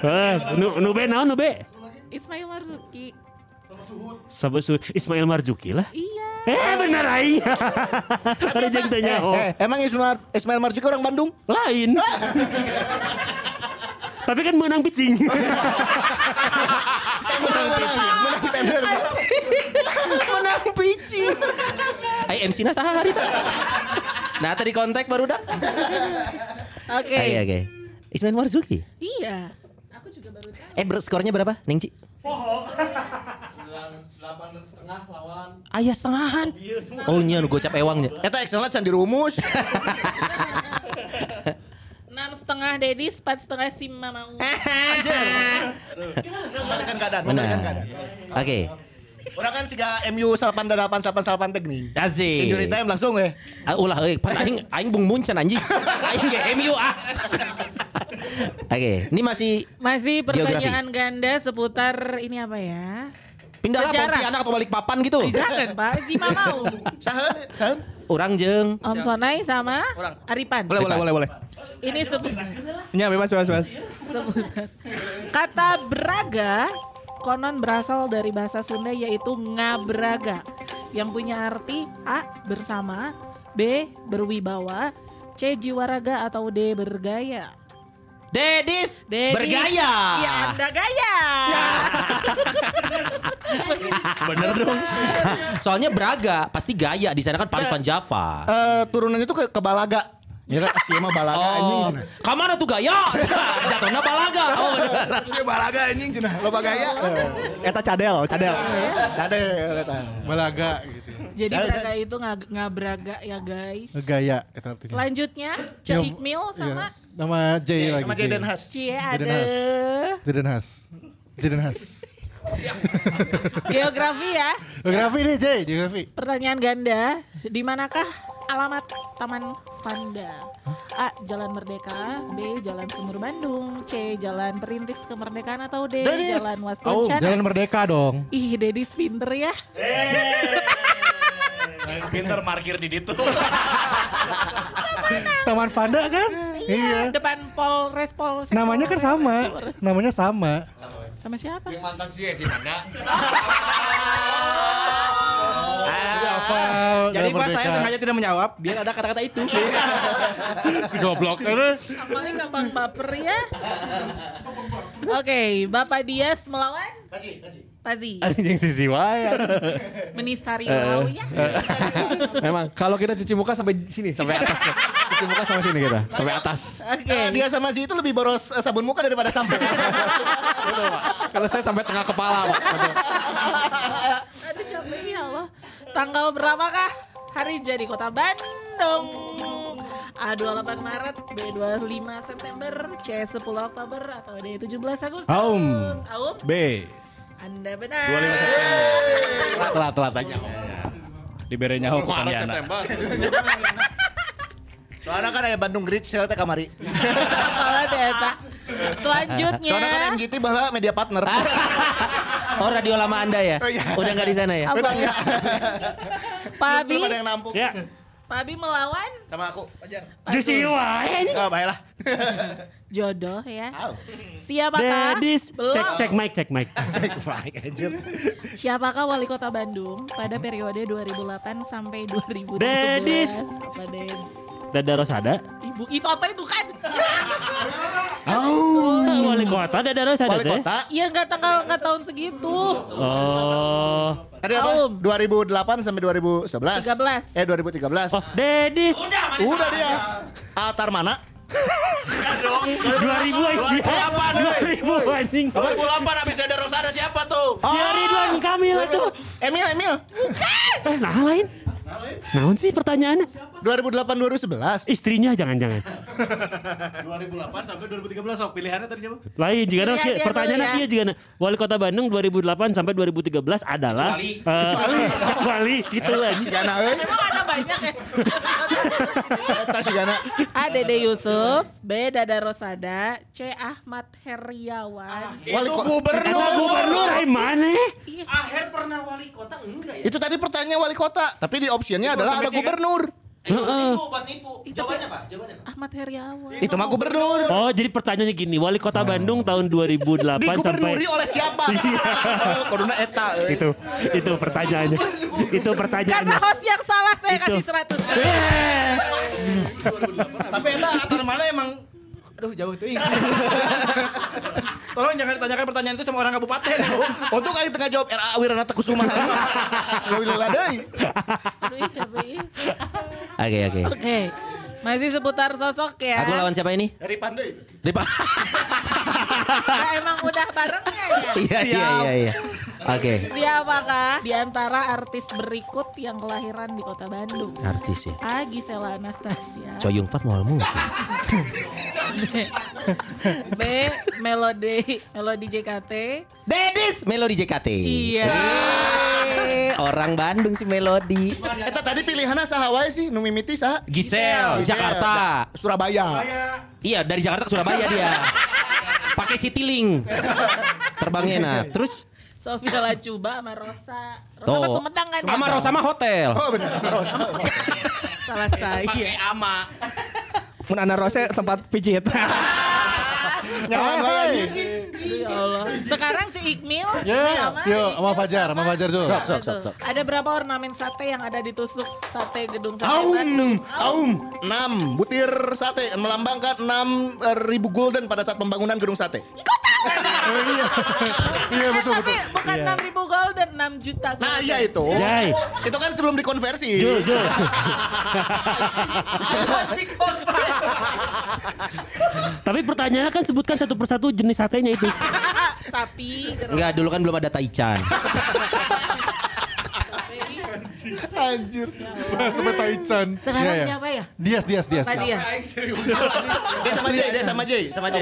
Eh, nu, nu be naon nu be? Ismail Marzuki. Sama su Ismail Marzuki lah. Iya. Eh benar aing. Ada jeung teu nyaho. Eh, emang Ismail, Ismail Marzuki orang Bandung? Lain. Tapi kan menang pitching. Menang pitching, menang tender. Menang pitching. Ay MC na sahari. Nah tadi kontak baru dak. Oke. Oke oke. Ismail Marzuki. Iya. Aku juga baru tahu. Eh ber- skornya berapa, Nengci? Delapan dan setengah lawan. Ayah setengahan. Oh nya nu gocap ewangnya. Eta Excel can dirumus. Enam setengah Dedis, empat setengah Sima mau. Kembalikan keadaan, Benar. kembalikan keadaan. Oke. Orang kan siga MU salapan delapan salapan salapan teknik. Asik. Injury time langsung eh. Ah, ulah euy, pan aing aing bung muncan anjing. Aing ge MU ah. Oke, ini masih Masih pertanyaan ganda seputar ini apa ya? pindah lah Sejarah. Pontianak atau balik papan gitu. Eh, Jangan Pak, Sima mau. Sahen, sahen. Orang jeng Om Sonai sama Aripan. Boleh, boleh, boleh, boleh. Ini sebut Ya, bebas, bebas, bebas. sebutan. Kata braga konon berasal dari bahasa Sunda yaitu ngabraga yang punya arti A bersama, B berwibawa, C jiwa raga atau D bergaya. Dedis, Dedis. bergaya. Ya Anda gaya. Bener dong. Soalnya Braga pasti gaya di sana kan Paris Van Java. Eh, turunan itu ke, ke Balaga. Ya kan, si mah Balaga anjing. Oh, cenah. kamana tuh gaya? Jatuhnya balaga. Oh, bener. Si Balaga anjing cenah, loba gaya. Eta cadel, cadel. Cadel eta. Balaga gitu. Jadi braga itu ngag- ngabraga ya guys. Gaya itu artinya. Selanjutnya C Iya, Ikmil sama Iya. Nama J lagi. Sama Jaden Has. Cie ada Has. Jaden Has. Jaden Has. geografi ya. Geografi nih J, geografi. Pertanyaan ganda, di manakah alamat Taman Vanda? A. Jalan Merdeka, B. Jalan Sumur Bandung, C. Jalan Perintis Kemerdekaan atau D. Dennis. Jalan Oh, Waskencana. Jalan Merdeka dong. Ih, Dedis pinter ya. Pinter parkir di situ. Taman Vanda kan? Iya. Depan Polres Polres. Namanya kan sama. Namanya sama. Sama siapa? Yang mantan si Eci Nanda. Hafal. Jadi pas saya sengaja tidak menjawab biar ada kata-kata itu. si goblok kan. Paling gampang baper ya. Oke, Bapak Dias melawan Pazi. Anjing sisi wae. Menistari Lau ya. Memang kalau kita cuci muka sampai sini, sampai atas. ya. Cuci muka sampai sini kita, sampai atas. Oke. Dia sama si itu lebih boros eh, sabun muka daripada sampo. Kalau saya sampai tengah kepala, Pak. Betul. Aduh capek ya Allah. Tanggal berapakah hari jadi kota Bandung? A28 Maret, B25 September, C10 Oktober, atau D17 Agustus? Aum. Aum? B. Anda benar. 25 September. Telat-telat aja. Dibere nyaho ku Maret. September. Soalnya kan ada Bandung Grid Sale teh kamari. Kepala Eta. Selanjutnya. Soalnya kan MGT bahwa media partner. Oh radio lama anda ya? Oh, iya. Udah nggak di sana ya? Abang. Pak Abi, Belum ada yang nampung. Ya. Pak Abi melawan Sama aku. Juicy wae. Oh, baiklah. jodoh ya. Au. Siapakah? Dedis. Belum. Cek cek mic cek mic. Siapakah wali kota Bandung pada periode 2008 sampai 2012? Dedis. Apa Ded? Dada Rosada. Ibu Isoto itu kan? Wali kota Dada Rosada Wali teh. kota. Iya nggak tanggal nggak tahun segitu. Oh. Tadi apa? Aum. 2008 sampai 2011. 13. Eh 2013. Oh, Dedis. Udah dia. Altar mana? 2000 sih. 2000 anjing. 2008 habis Dada Rosada siapa tuh? Ya Ridwan Kamil tuh. Emil, Emil. Eh, nah lain. Naon sih pertanyaannya? 2008 2011. Istrinya jangan-jangan. 2008 sampai 2013 sok pilihannya tadi siapa? Lain jika dia pertanyaannya ya. kia jika Wali Kota Bandung 2008 sampai 2013 adalah Kecuali. kecuali kecuali gitu aja. Gana euy. Emang ada banyak ya? Eta si Gana. A. Dede Yusuf, B. Dada Rosada, C. Ahmad Heriawan. Wali Itu kota. gubernur. Emang gubernur ay mana? Akhir pernah wali kota enggak ya? Itu tadi pertanyaan wali kota, tapi di optionnya adalah ada gubernur. Nipu, buat nipu. Jawabannya apa? Jawabannya apa? Ahmad Heriawan. Itu mah gubernur. Oh, jadi pertanyaannya gini, Wali Kota Bandung tahun 2008 sampai Digubernuri oleh siapa? Koduna eta. euy. itu itu pertanyaannya. itu Karena pertanyaannya. host yang salah saya Itu. kasih 100. Eh, Tapi eta antar mana emang Aduh jauh tuh. Tolong jangan ditanyakan pertanyaan itu sama orang kabupaten. Untuk aing tengah jawab RA Wiranata Kusuma. Alhamdulillah deui. Oke oke. Oke. Masih seputar sosok ya. Aku lawan siapa ini? Dari Pandai. Ripa. Nah, emang udah barengnya ya. Iya iya iya iya. Oke. Siapakah di antara artis berikut yang kelahiran di kota Bandung? Artis ya. A. Gisela Anastasia. Coyung Fat mau mungkin. B. Melody Melody JKT. Dedis Melodi JKT. Iya. Eh, orang Bandung sih Melodi. Eta tadi pilihannya wae sih nu mimiti saha? Gisel, Gisel. Jakarta. Surabaya. Iya dari Jakarta ke Surabaya dia. Pakai Citylink. Terbangnya nah. Terus Sofia Lacuba sama Rosa. Rosa Tuh. sama Sumedang kan? ya? sama Rosa sama hotel. Oh benar. Salah saya. Pakai ama. Mun Ana Rose tempat pijit. Aduh, ya Allah. Sekarang Ci Ikmil. Ya, sama yuk sama Fajar, sama Fajar Zul. Sok sok sok sok. Ada berapa ornamen sate yang ada di tusuk sate gedung sate Aum, Bandung? aum, 6 butir sate melambangkan 6 ribu golden pada saat pembangunan gedung sate. Iya betul Tapi betul. bukan 6 ribu golden, 6 juta golden. Nah iya itu. Jai. Itu kan sebelum dikonversi. Jul, Jul. Tapi pertanyaannya kan sebutkan satu persatu jenis satenya itu. Sapi, Enggak, dulu kan belum ada Taichan. Anjir. Sampai Taichan. Sekarang Iya, iya. siapa ya? Dias, Dias, Dias. Pak Dia. Dia sama J, dia sama J, sama J.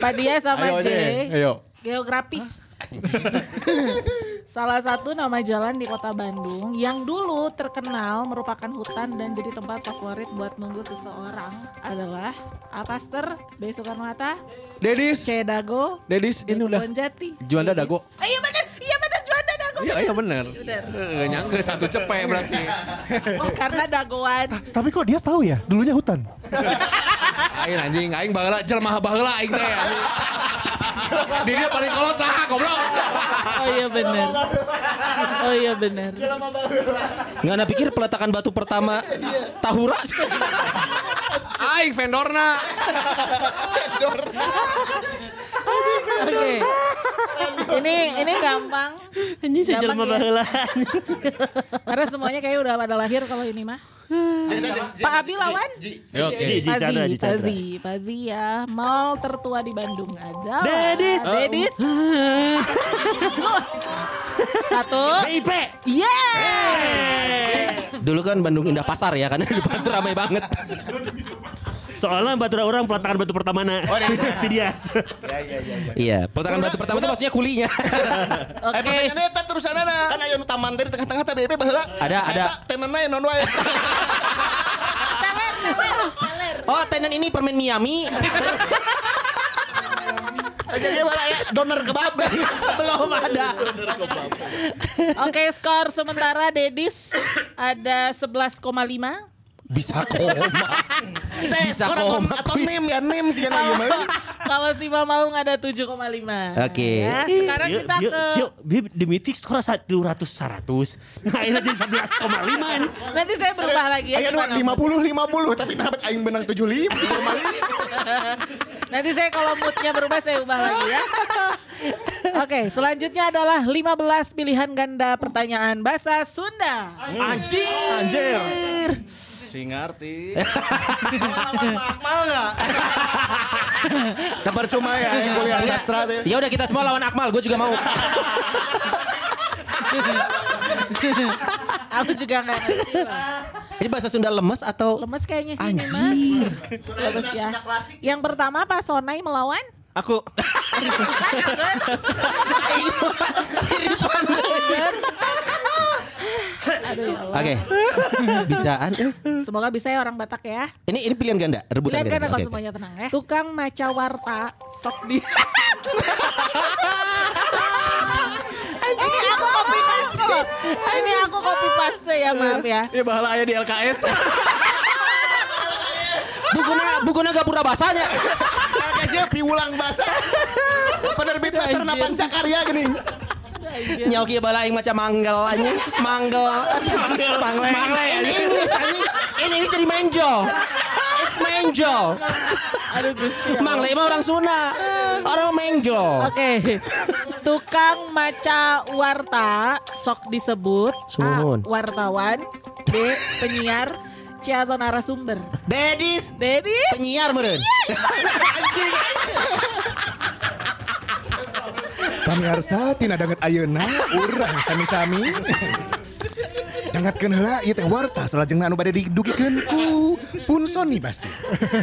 Pak Dia sama Ayo, J. Ayo. Geografis. Salah satu nama jalan di kota Bandung yang dulu terkenal merupakan hutan dan jadi tempat favorit buat nunggu seseorang adalah A. Pasteur, B. Soekarno-Hatta, Dedis. C. Dago, Dedis ini udah. Jati. Juanda Dago. Ah, iya benar, iya Dago. Iya, iya bener. Bener. Eh, nyangke satu cepek berarti. Oh, karena dagoan. Tapi kok dia tahu ya? Dulunya hutan. Aing anjing, aing baheula jelema baheula aing teh. anjing. Di dia paling kolot saha goblok. Oh iya bener. Oh iya bener. Nggak ada pikir peletakan batu pertama Tahura. Aing vendorna. Oke. Ini ini gampang. Ini Gampang ya. baheula. Karena semuanya kayak udah pada lahir kalau ini mah. Pak Abi lawan? Ji Pazi. Pazi, Pazi ya. Mall tertua di Bandung adalah Dedis. Dedis. Satu. BIP. Yeah. Dulu kan Bandung Indah Pasar ya kan di depan ramai banget. Soalnya batu orang peletakan batu pertama na. Si Dias. Iya, peletakan batu pertama itu maksudnya kulinya. Oke. Eh pertanyaannya eta terusan Kan aya nu taman dari tengah-tengah teh BP baheula. Ada, ada. Tenenna ya non wae. Oh, tenan ini permen Miami. Jadi malah ya donor kebab. Belum ada. Oke, skor sementara Dedis ada 11,5. Bisa koma. Kita Bisa koma atau nim ya nim sih kan. Kalau si Mamaung ada 7,5. Oke. Ya, sekarang Yuk, kita yuk, ke Cio, Bib, di meeting skor 200 100. Nah, ini jadi 11,5 nih. nanti saya berubah lagi ya. Aya nu gimana? 50 50 tapi nabat aing benang 75. Nanti saya kalau moodnya berubah saya ubah lagi ya. Oke, selanjutnya adalah 15 pilihan ganda pertanyaan bahasa Sunda. Anjing. Anjir. Si ngerti. Akmal enggak? Kabar cuma ya yang kuliah sastra teh. Ya udah kita semua lawan Akmal, gue juga mau. Aku juga nggak ngerti lah. Ini bahasa Sunda lemes atau Lemes kayaknya sih. Anjir. Lemes ya. Yang pertama Pak Sonai melawan Aku Aduh ya Allah. Oke. Bisaan. eh. Semoga bisa ya orang Batak ya. Ini ini pilihan ganda, rebutan Pilihan ganda. kan oke. semuanya tenang ya. Tukang maca warta sok di. Ini aku copy paste. Ini aku copy paste ya maaf ya. Ini bahala aya di LKS. Bukuna bukuna gapura basahnya. Kasih piulang bahasa. Penerbit Sarana Pancakarya gini. Nyau kieu bala aing macam manggal anjing. Manggal. Mangle. Mangle. Ini anjing. Ini ini jadi menjol. It's menjol. Aduh Gusti. Allah. Mangle mah orang Sunda. Orang menjol. Oke. Tukang maca warta sok disebut A. Wartawan B. Penyiar C. Atau narasumber Dedis Dedi penyiar Sami Arsa tina danget ayeuna urang sami-sami. Dangatkeun heula ieu teh warta salajengna anu bade didugikeun ku Punson nih pasti.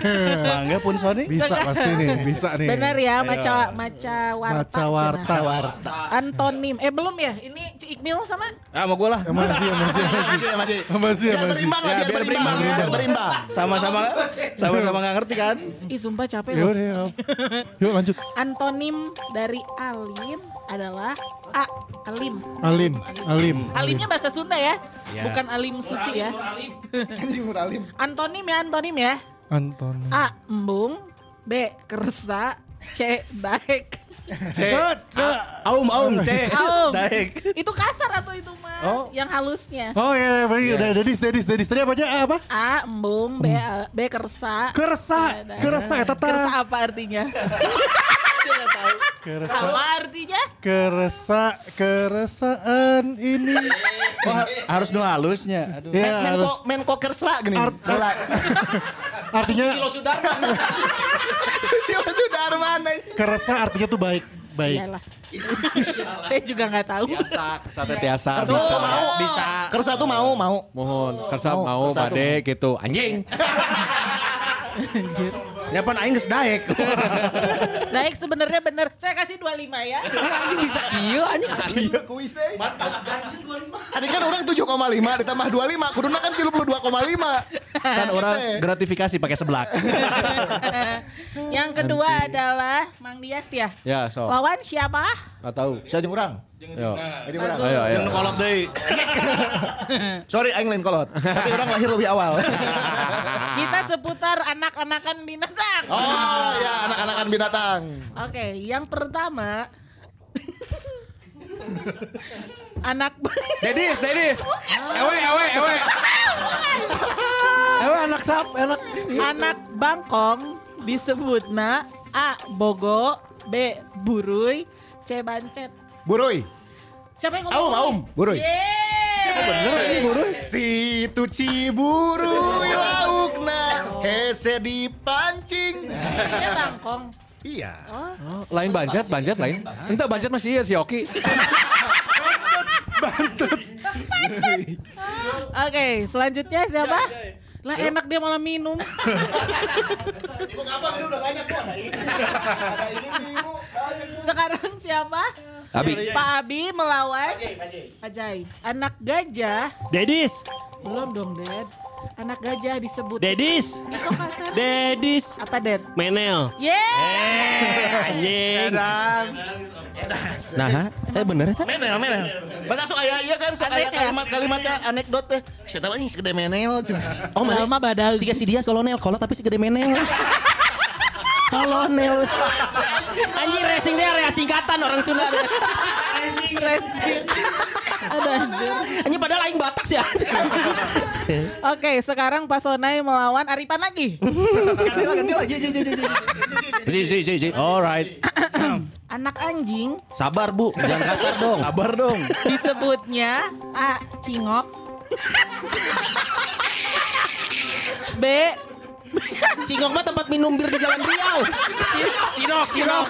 Mangga pun Sony. Bisa pasti nih, bisa nih. Benar ya maca maca warta Maca warta. Antonim Eh belum ya Ini Ci Ikmil sama Ah, mau gue lah. Masih, masih, masih. Masih masih. Masih, Biar masih. berimbang lah, Ya, biar berimbang. Biar berimbang. Sama-sama sama-sama nggak ngerti kan? Ih sumpah capek Yuk, yuk. Yuk lanjut. Antonim dari alim adalah A. Alim Alim, alim. Alimnya bahasa Sunda ya Bukan alim suci ya Anjing muralim. Antonim ya antonim ya Anton. A. Embung B. Kersa C. Daek C. Aum aum C. Aum. Daek. Itu kasar atau itu mah Oh. Yang halusnya Oh iya, iya, udah Dedis, Dedis, Dedis. Tadi apa aja? A, apa? A. Embung B. B. Kersa keresa eta Kersa tah. apa artinya? Keresa, Apa artinya? keresa, keresaan ini. Oh, ha- harus nu halusnya. Aduh. Ya harus. Menko Menko Kersra gini. Art- Bola. Artinya Silo Sudarman. keresa artinya tuh baik, baik. Iyalah. Saya juga nggak tahu. Biasa, kesate tiasa Kersa bisa. mau. Bisa. Kersa tuh mau, mau. Mohon, kersa Mau, mau kersa tuh bade gitu. Anjing. Nyapan aing geus daek. Naik sebenarnya bener. Saya kasih 25 ya. Anjing bisa kieu anjing asli. kuis teh. Tadi kan orang 7,5 ditambah 25, kuduna kan 32,5. Kan orang gratifikasi pakai seblak. Yang kedua adalah Mang Dias ya. Ya, so. Lawan siapa? Enggak tahu. Saya jeung urang. Jadi urang. Ayo, ayo. Jangan kolot deui. Sorry aing lain kolot. Tapi orang lahir lebih awal. Kita seputar anak-anakan binatang. Oh ya anak-anakan binatang. Oke, yang pertama anak Dedis, Dedis. Ewe, ewe, ewe. Ewe anak sap, anak. anak bangkong disebutna A. Bogo, B. Buruy, C. Bancet. Buruy. Siapa yang Aum, ngomong? aum, buruy. Yeay. Bener ini buruy. Si tu ciburuy laukna hese dipancing. Dia bangkong. Iya. Oh, lain banjat, banjat lain. Entah banjat masih iya si Oki. Oke, selanjutnya siapa? Lah enak dia malah minum. Ibu kapan ini udah banyak kok. Ada ini. Ada ini ibu. Sekarang siapa? Abi. Pak Abi melawan Ajay. Anak gajah. Dedis, Belum dong, Ded. Anak gajah disebut. Dedis, Itu kasar. Dedis, Apa, Ded? Menel. Yeay. Anjing. Nah, eh bener eta? Menel, menel. Batas sok aya iya kan sok aya ya? kalimat-kalimatnya anekdot teh. Saya tahu ini segede menel. cenah. Oh, mana? Alma badag. Si si Dias kolonel, kolot tapi si gede menel. kolonel. Anjing racing dia area singkatan orang Sunda. Aduh, anjir. Anjing padahal aing Batak sih. Oke, sekarang Pak Sonai melawan Aripan lagi. Ganti lagi, ganti lagi. Si si si si. Alright. Anak anjing Sabar, Bu. Jangan kasar dong. Sabar dong. disebutnya A. Cingok B. Cingok mah tempat minum bir di Jalan Riau. Sinok, sinok.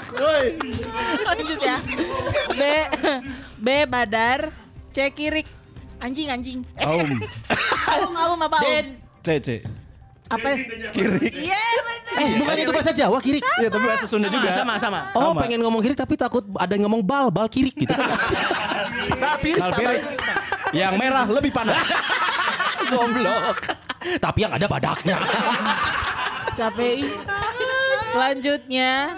Lanjut ya. B. B. Badar C. Kirik Anjing, anjing. Aum. aum, aum apa aum? CC. Apa? Kirik. Iya, bener. Eh, bukan itu bahasa Jawa, kirik. Iya, tapi bahasa Sunda juga. Sama, sama. Oh, Sama. pengen ngomong kirik tapi takut ada yang ngomong bal, bal kirik gitu. Bal pirik. Yang merah lebih panas. Goblok. Tapi yang ada badaknya. Capek. Selanjutnya.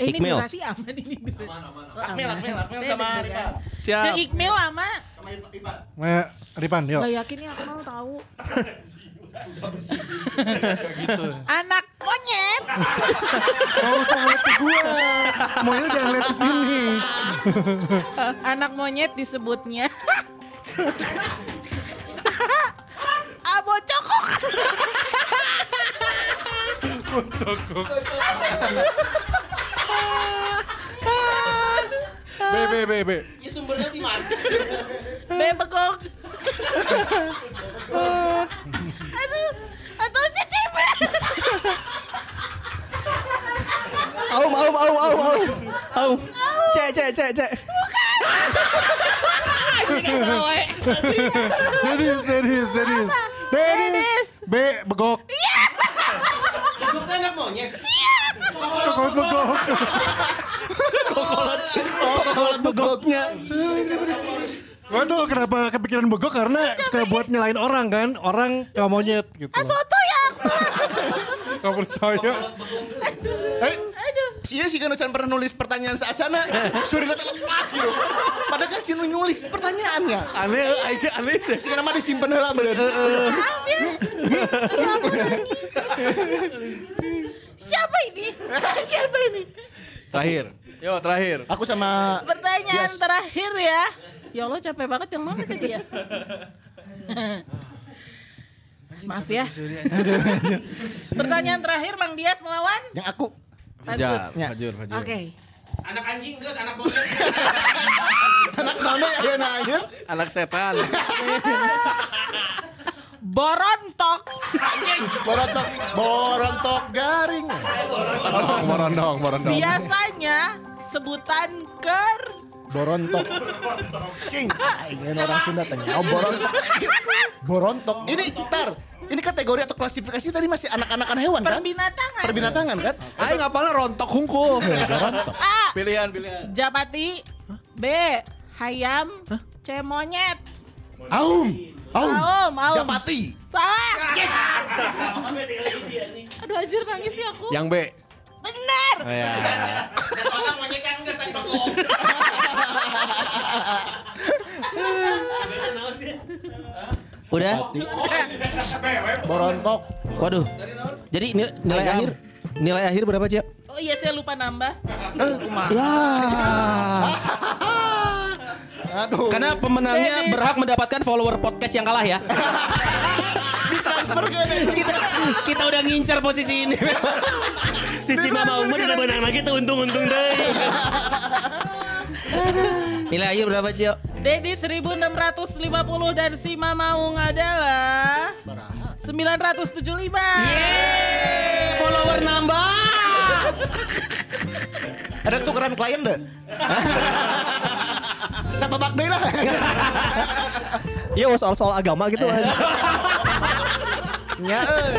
Eh, ini Ikmil. durasi aman ini. Aman, aman, Akmil, Akmil, Akmil sama Ripan. Siap. Cek Ikmil. Sama Ipan. Eh, Ripan, yuk. Gak yakin ya aku mau tahu. Anak monyet. Gak usah ngeliat ke gua. Semuanya jangan lihat ke sini. Anak monyet disebutnya. Abo cokok. B, B, B, B. Ya sumbernya di mana? Bebegok. Aduh. Atau cicipe. Aum, aum, aum, aum, aum. Aum. Cek, cek, cek, cek. Serius, serius, serius. Dennis. Bukan anak monyet. Kokot begok. Kolot begoknya. Gua tuh kenapa kepikiran begok karena suka buat nyelain orang kan. Orang gak monyet gitu. Soto ya. Gak percaya. Eh, Sia sih kan Ucan pernah nulis pertanyaan saat sana. Teh lepas gitu. Padahal kan si Nu nulis pertanyaannya. Aneh, aing aneh sih. Si nama disimpan heula bener. Siapa ini? Siapa ini? Terakhir. Yo, terakhir. Aku sama Pertanyaan terakhir ya. Ya Allah capek banget yang mana tadi ya? Maaf ya. Pertanyaan terakhir Bang Dias melawan yang aku. Fajar, Ya. Fajur, Fajur. Oke. Anak anjing terus anak monyet. Anak mana ya nanya? Anak setan. Borontok. Borontok, borontok garing. Borondong, borondong, borondong. Biasanya sebutan ker Borontok. Cing, ini orang Sunda tanya. Oh, borontok. Borontok. Ini ntar, ini kategori atau klasifikasi tadi masih anak-anakan hewan kan? perbinatangan. Perbinatangan kan? Aing ngapalnya rontok hungkul. Borontok. A. Pilihan, pilihan. Japati. B. Hayam. C. Monyet. Aum. Aum. Aum, aum. Japati. Salah. Aduh anjir nangis sih aku. Yang B. Benar. Oh, ya. Udah? Borontok. Waduh. Jadi nilai, nilai Ayam. akhir nilai akhir berapa, Cia? Oh iya saya lupa nambah. Ya. Aduh. Karena pemenangnya berhak mendapatkan follower podcast yang kalah ya. Transfer ke kita kita udah ngincar posisi ini. Si Sima mau mah udah menang lagi tuh untung-untung deh. Nilai akhir berapa, Cio? Dedi 1650 dan Sima Maung adalah 975. Yeay, follower nambah. Ada tukeran klien deh. Siapa bak deui lah. Iya soal-soal agama gitu. Nya euy.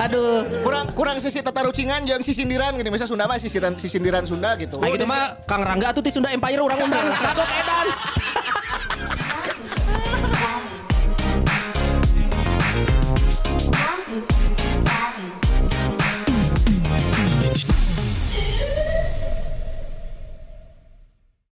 Aduh. Kurang kurang sisi tata rucingan jeung sisindiran gini misalnya Sunda mah sisindiran sisindiran Sunda gitu. Nah gitu mah Kang Rangga tuh di Sunda Empire orang undang. Kagok edan.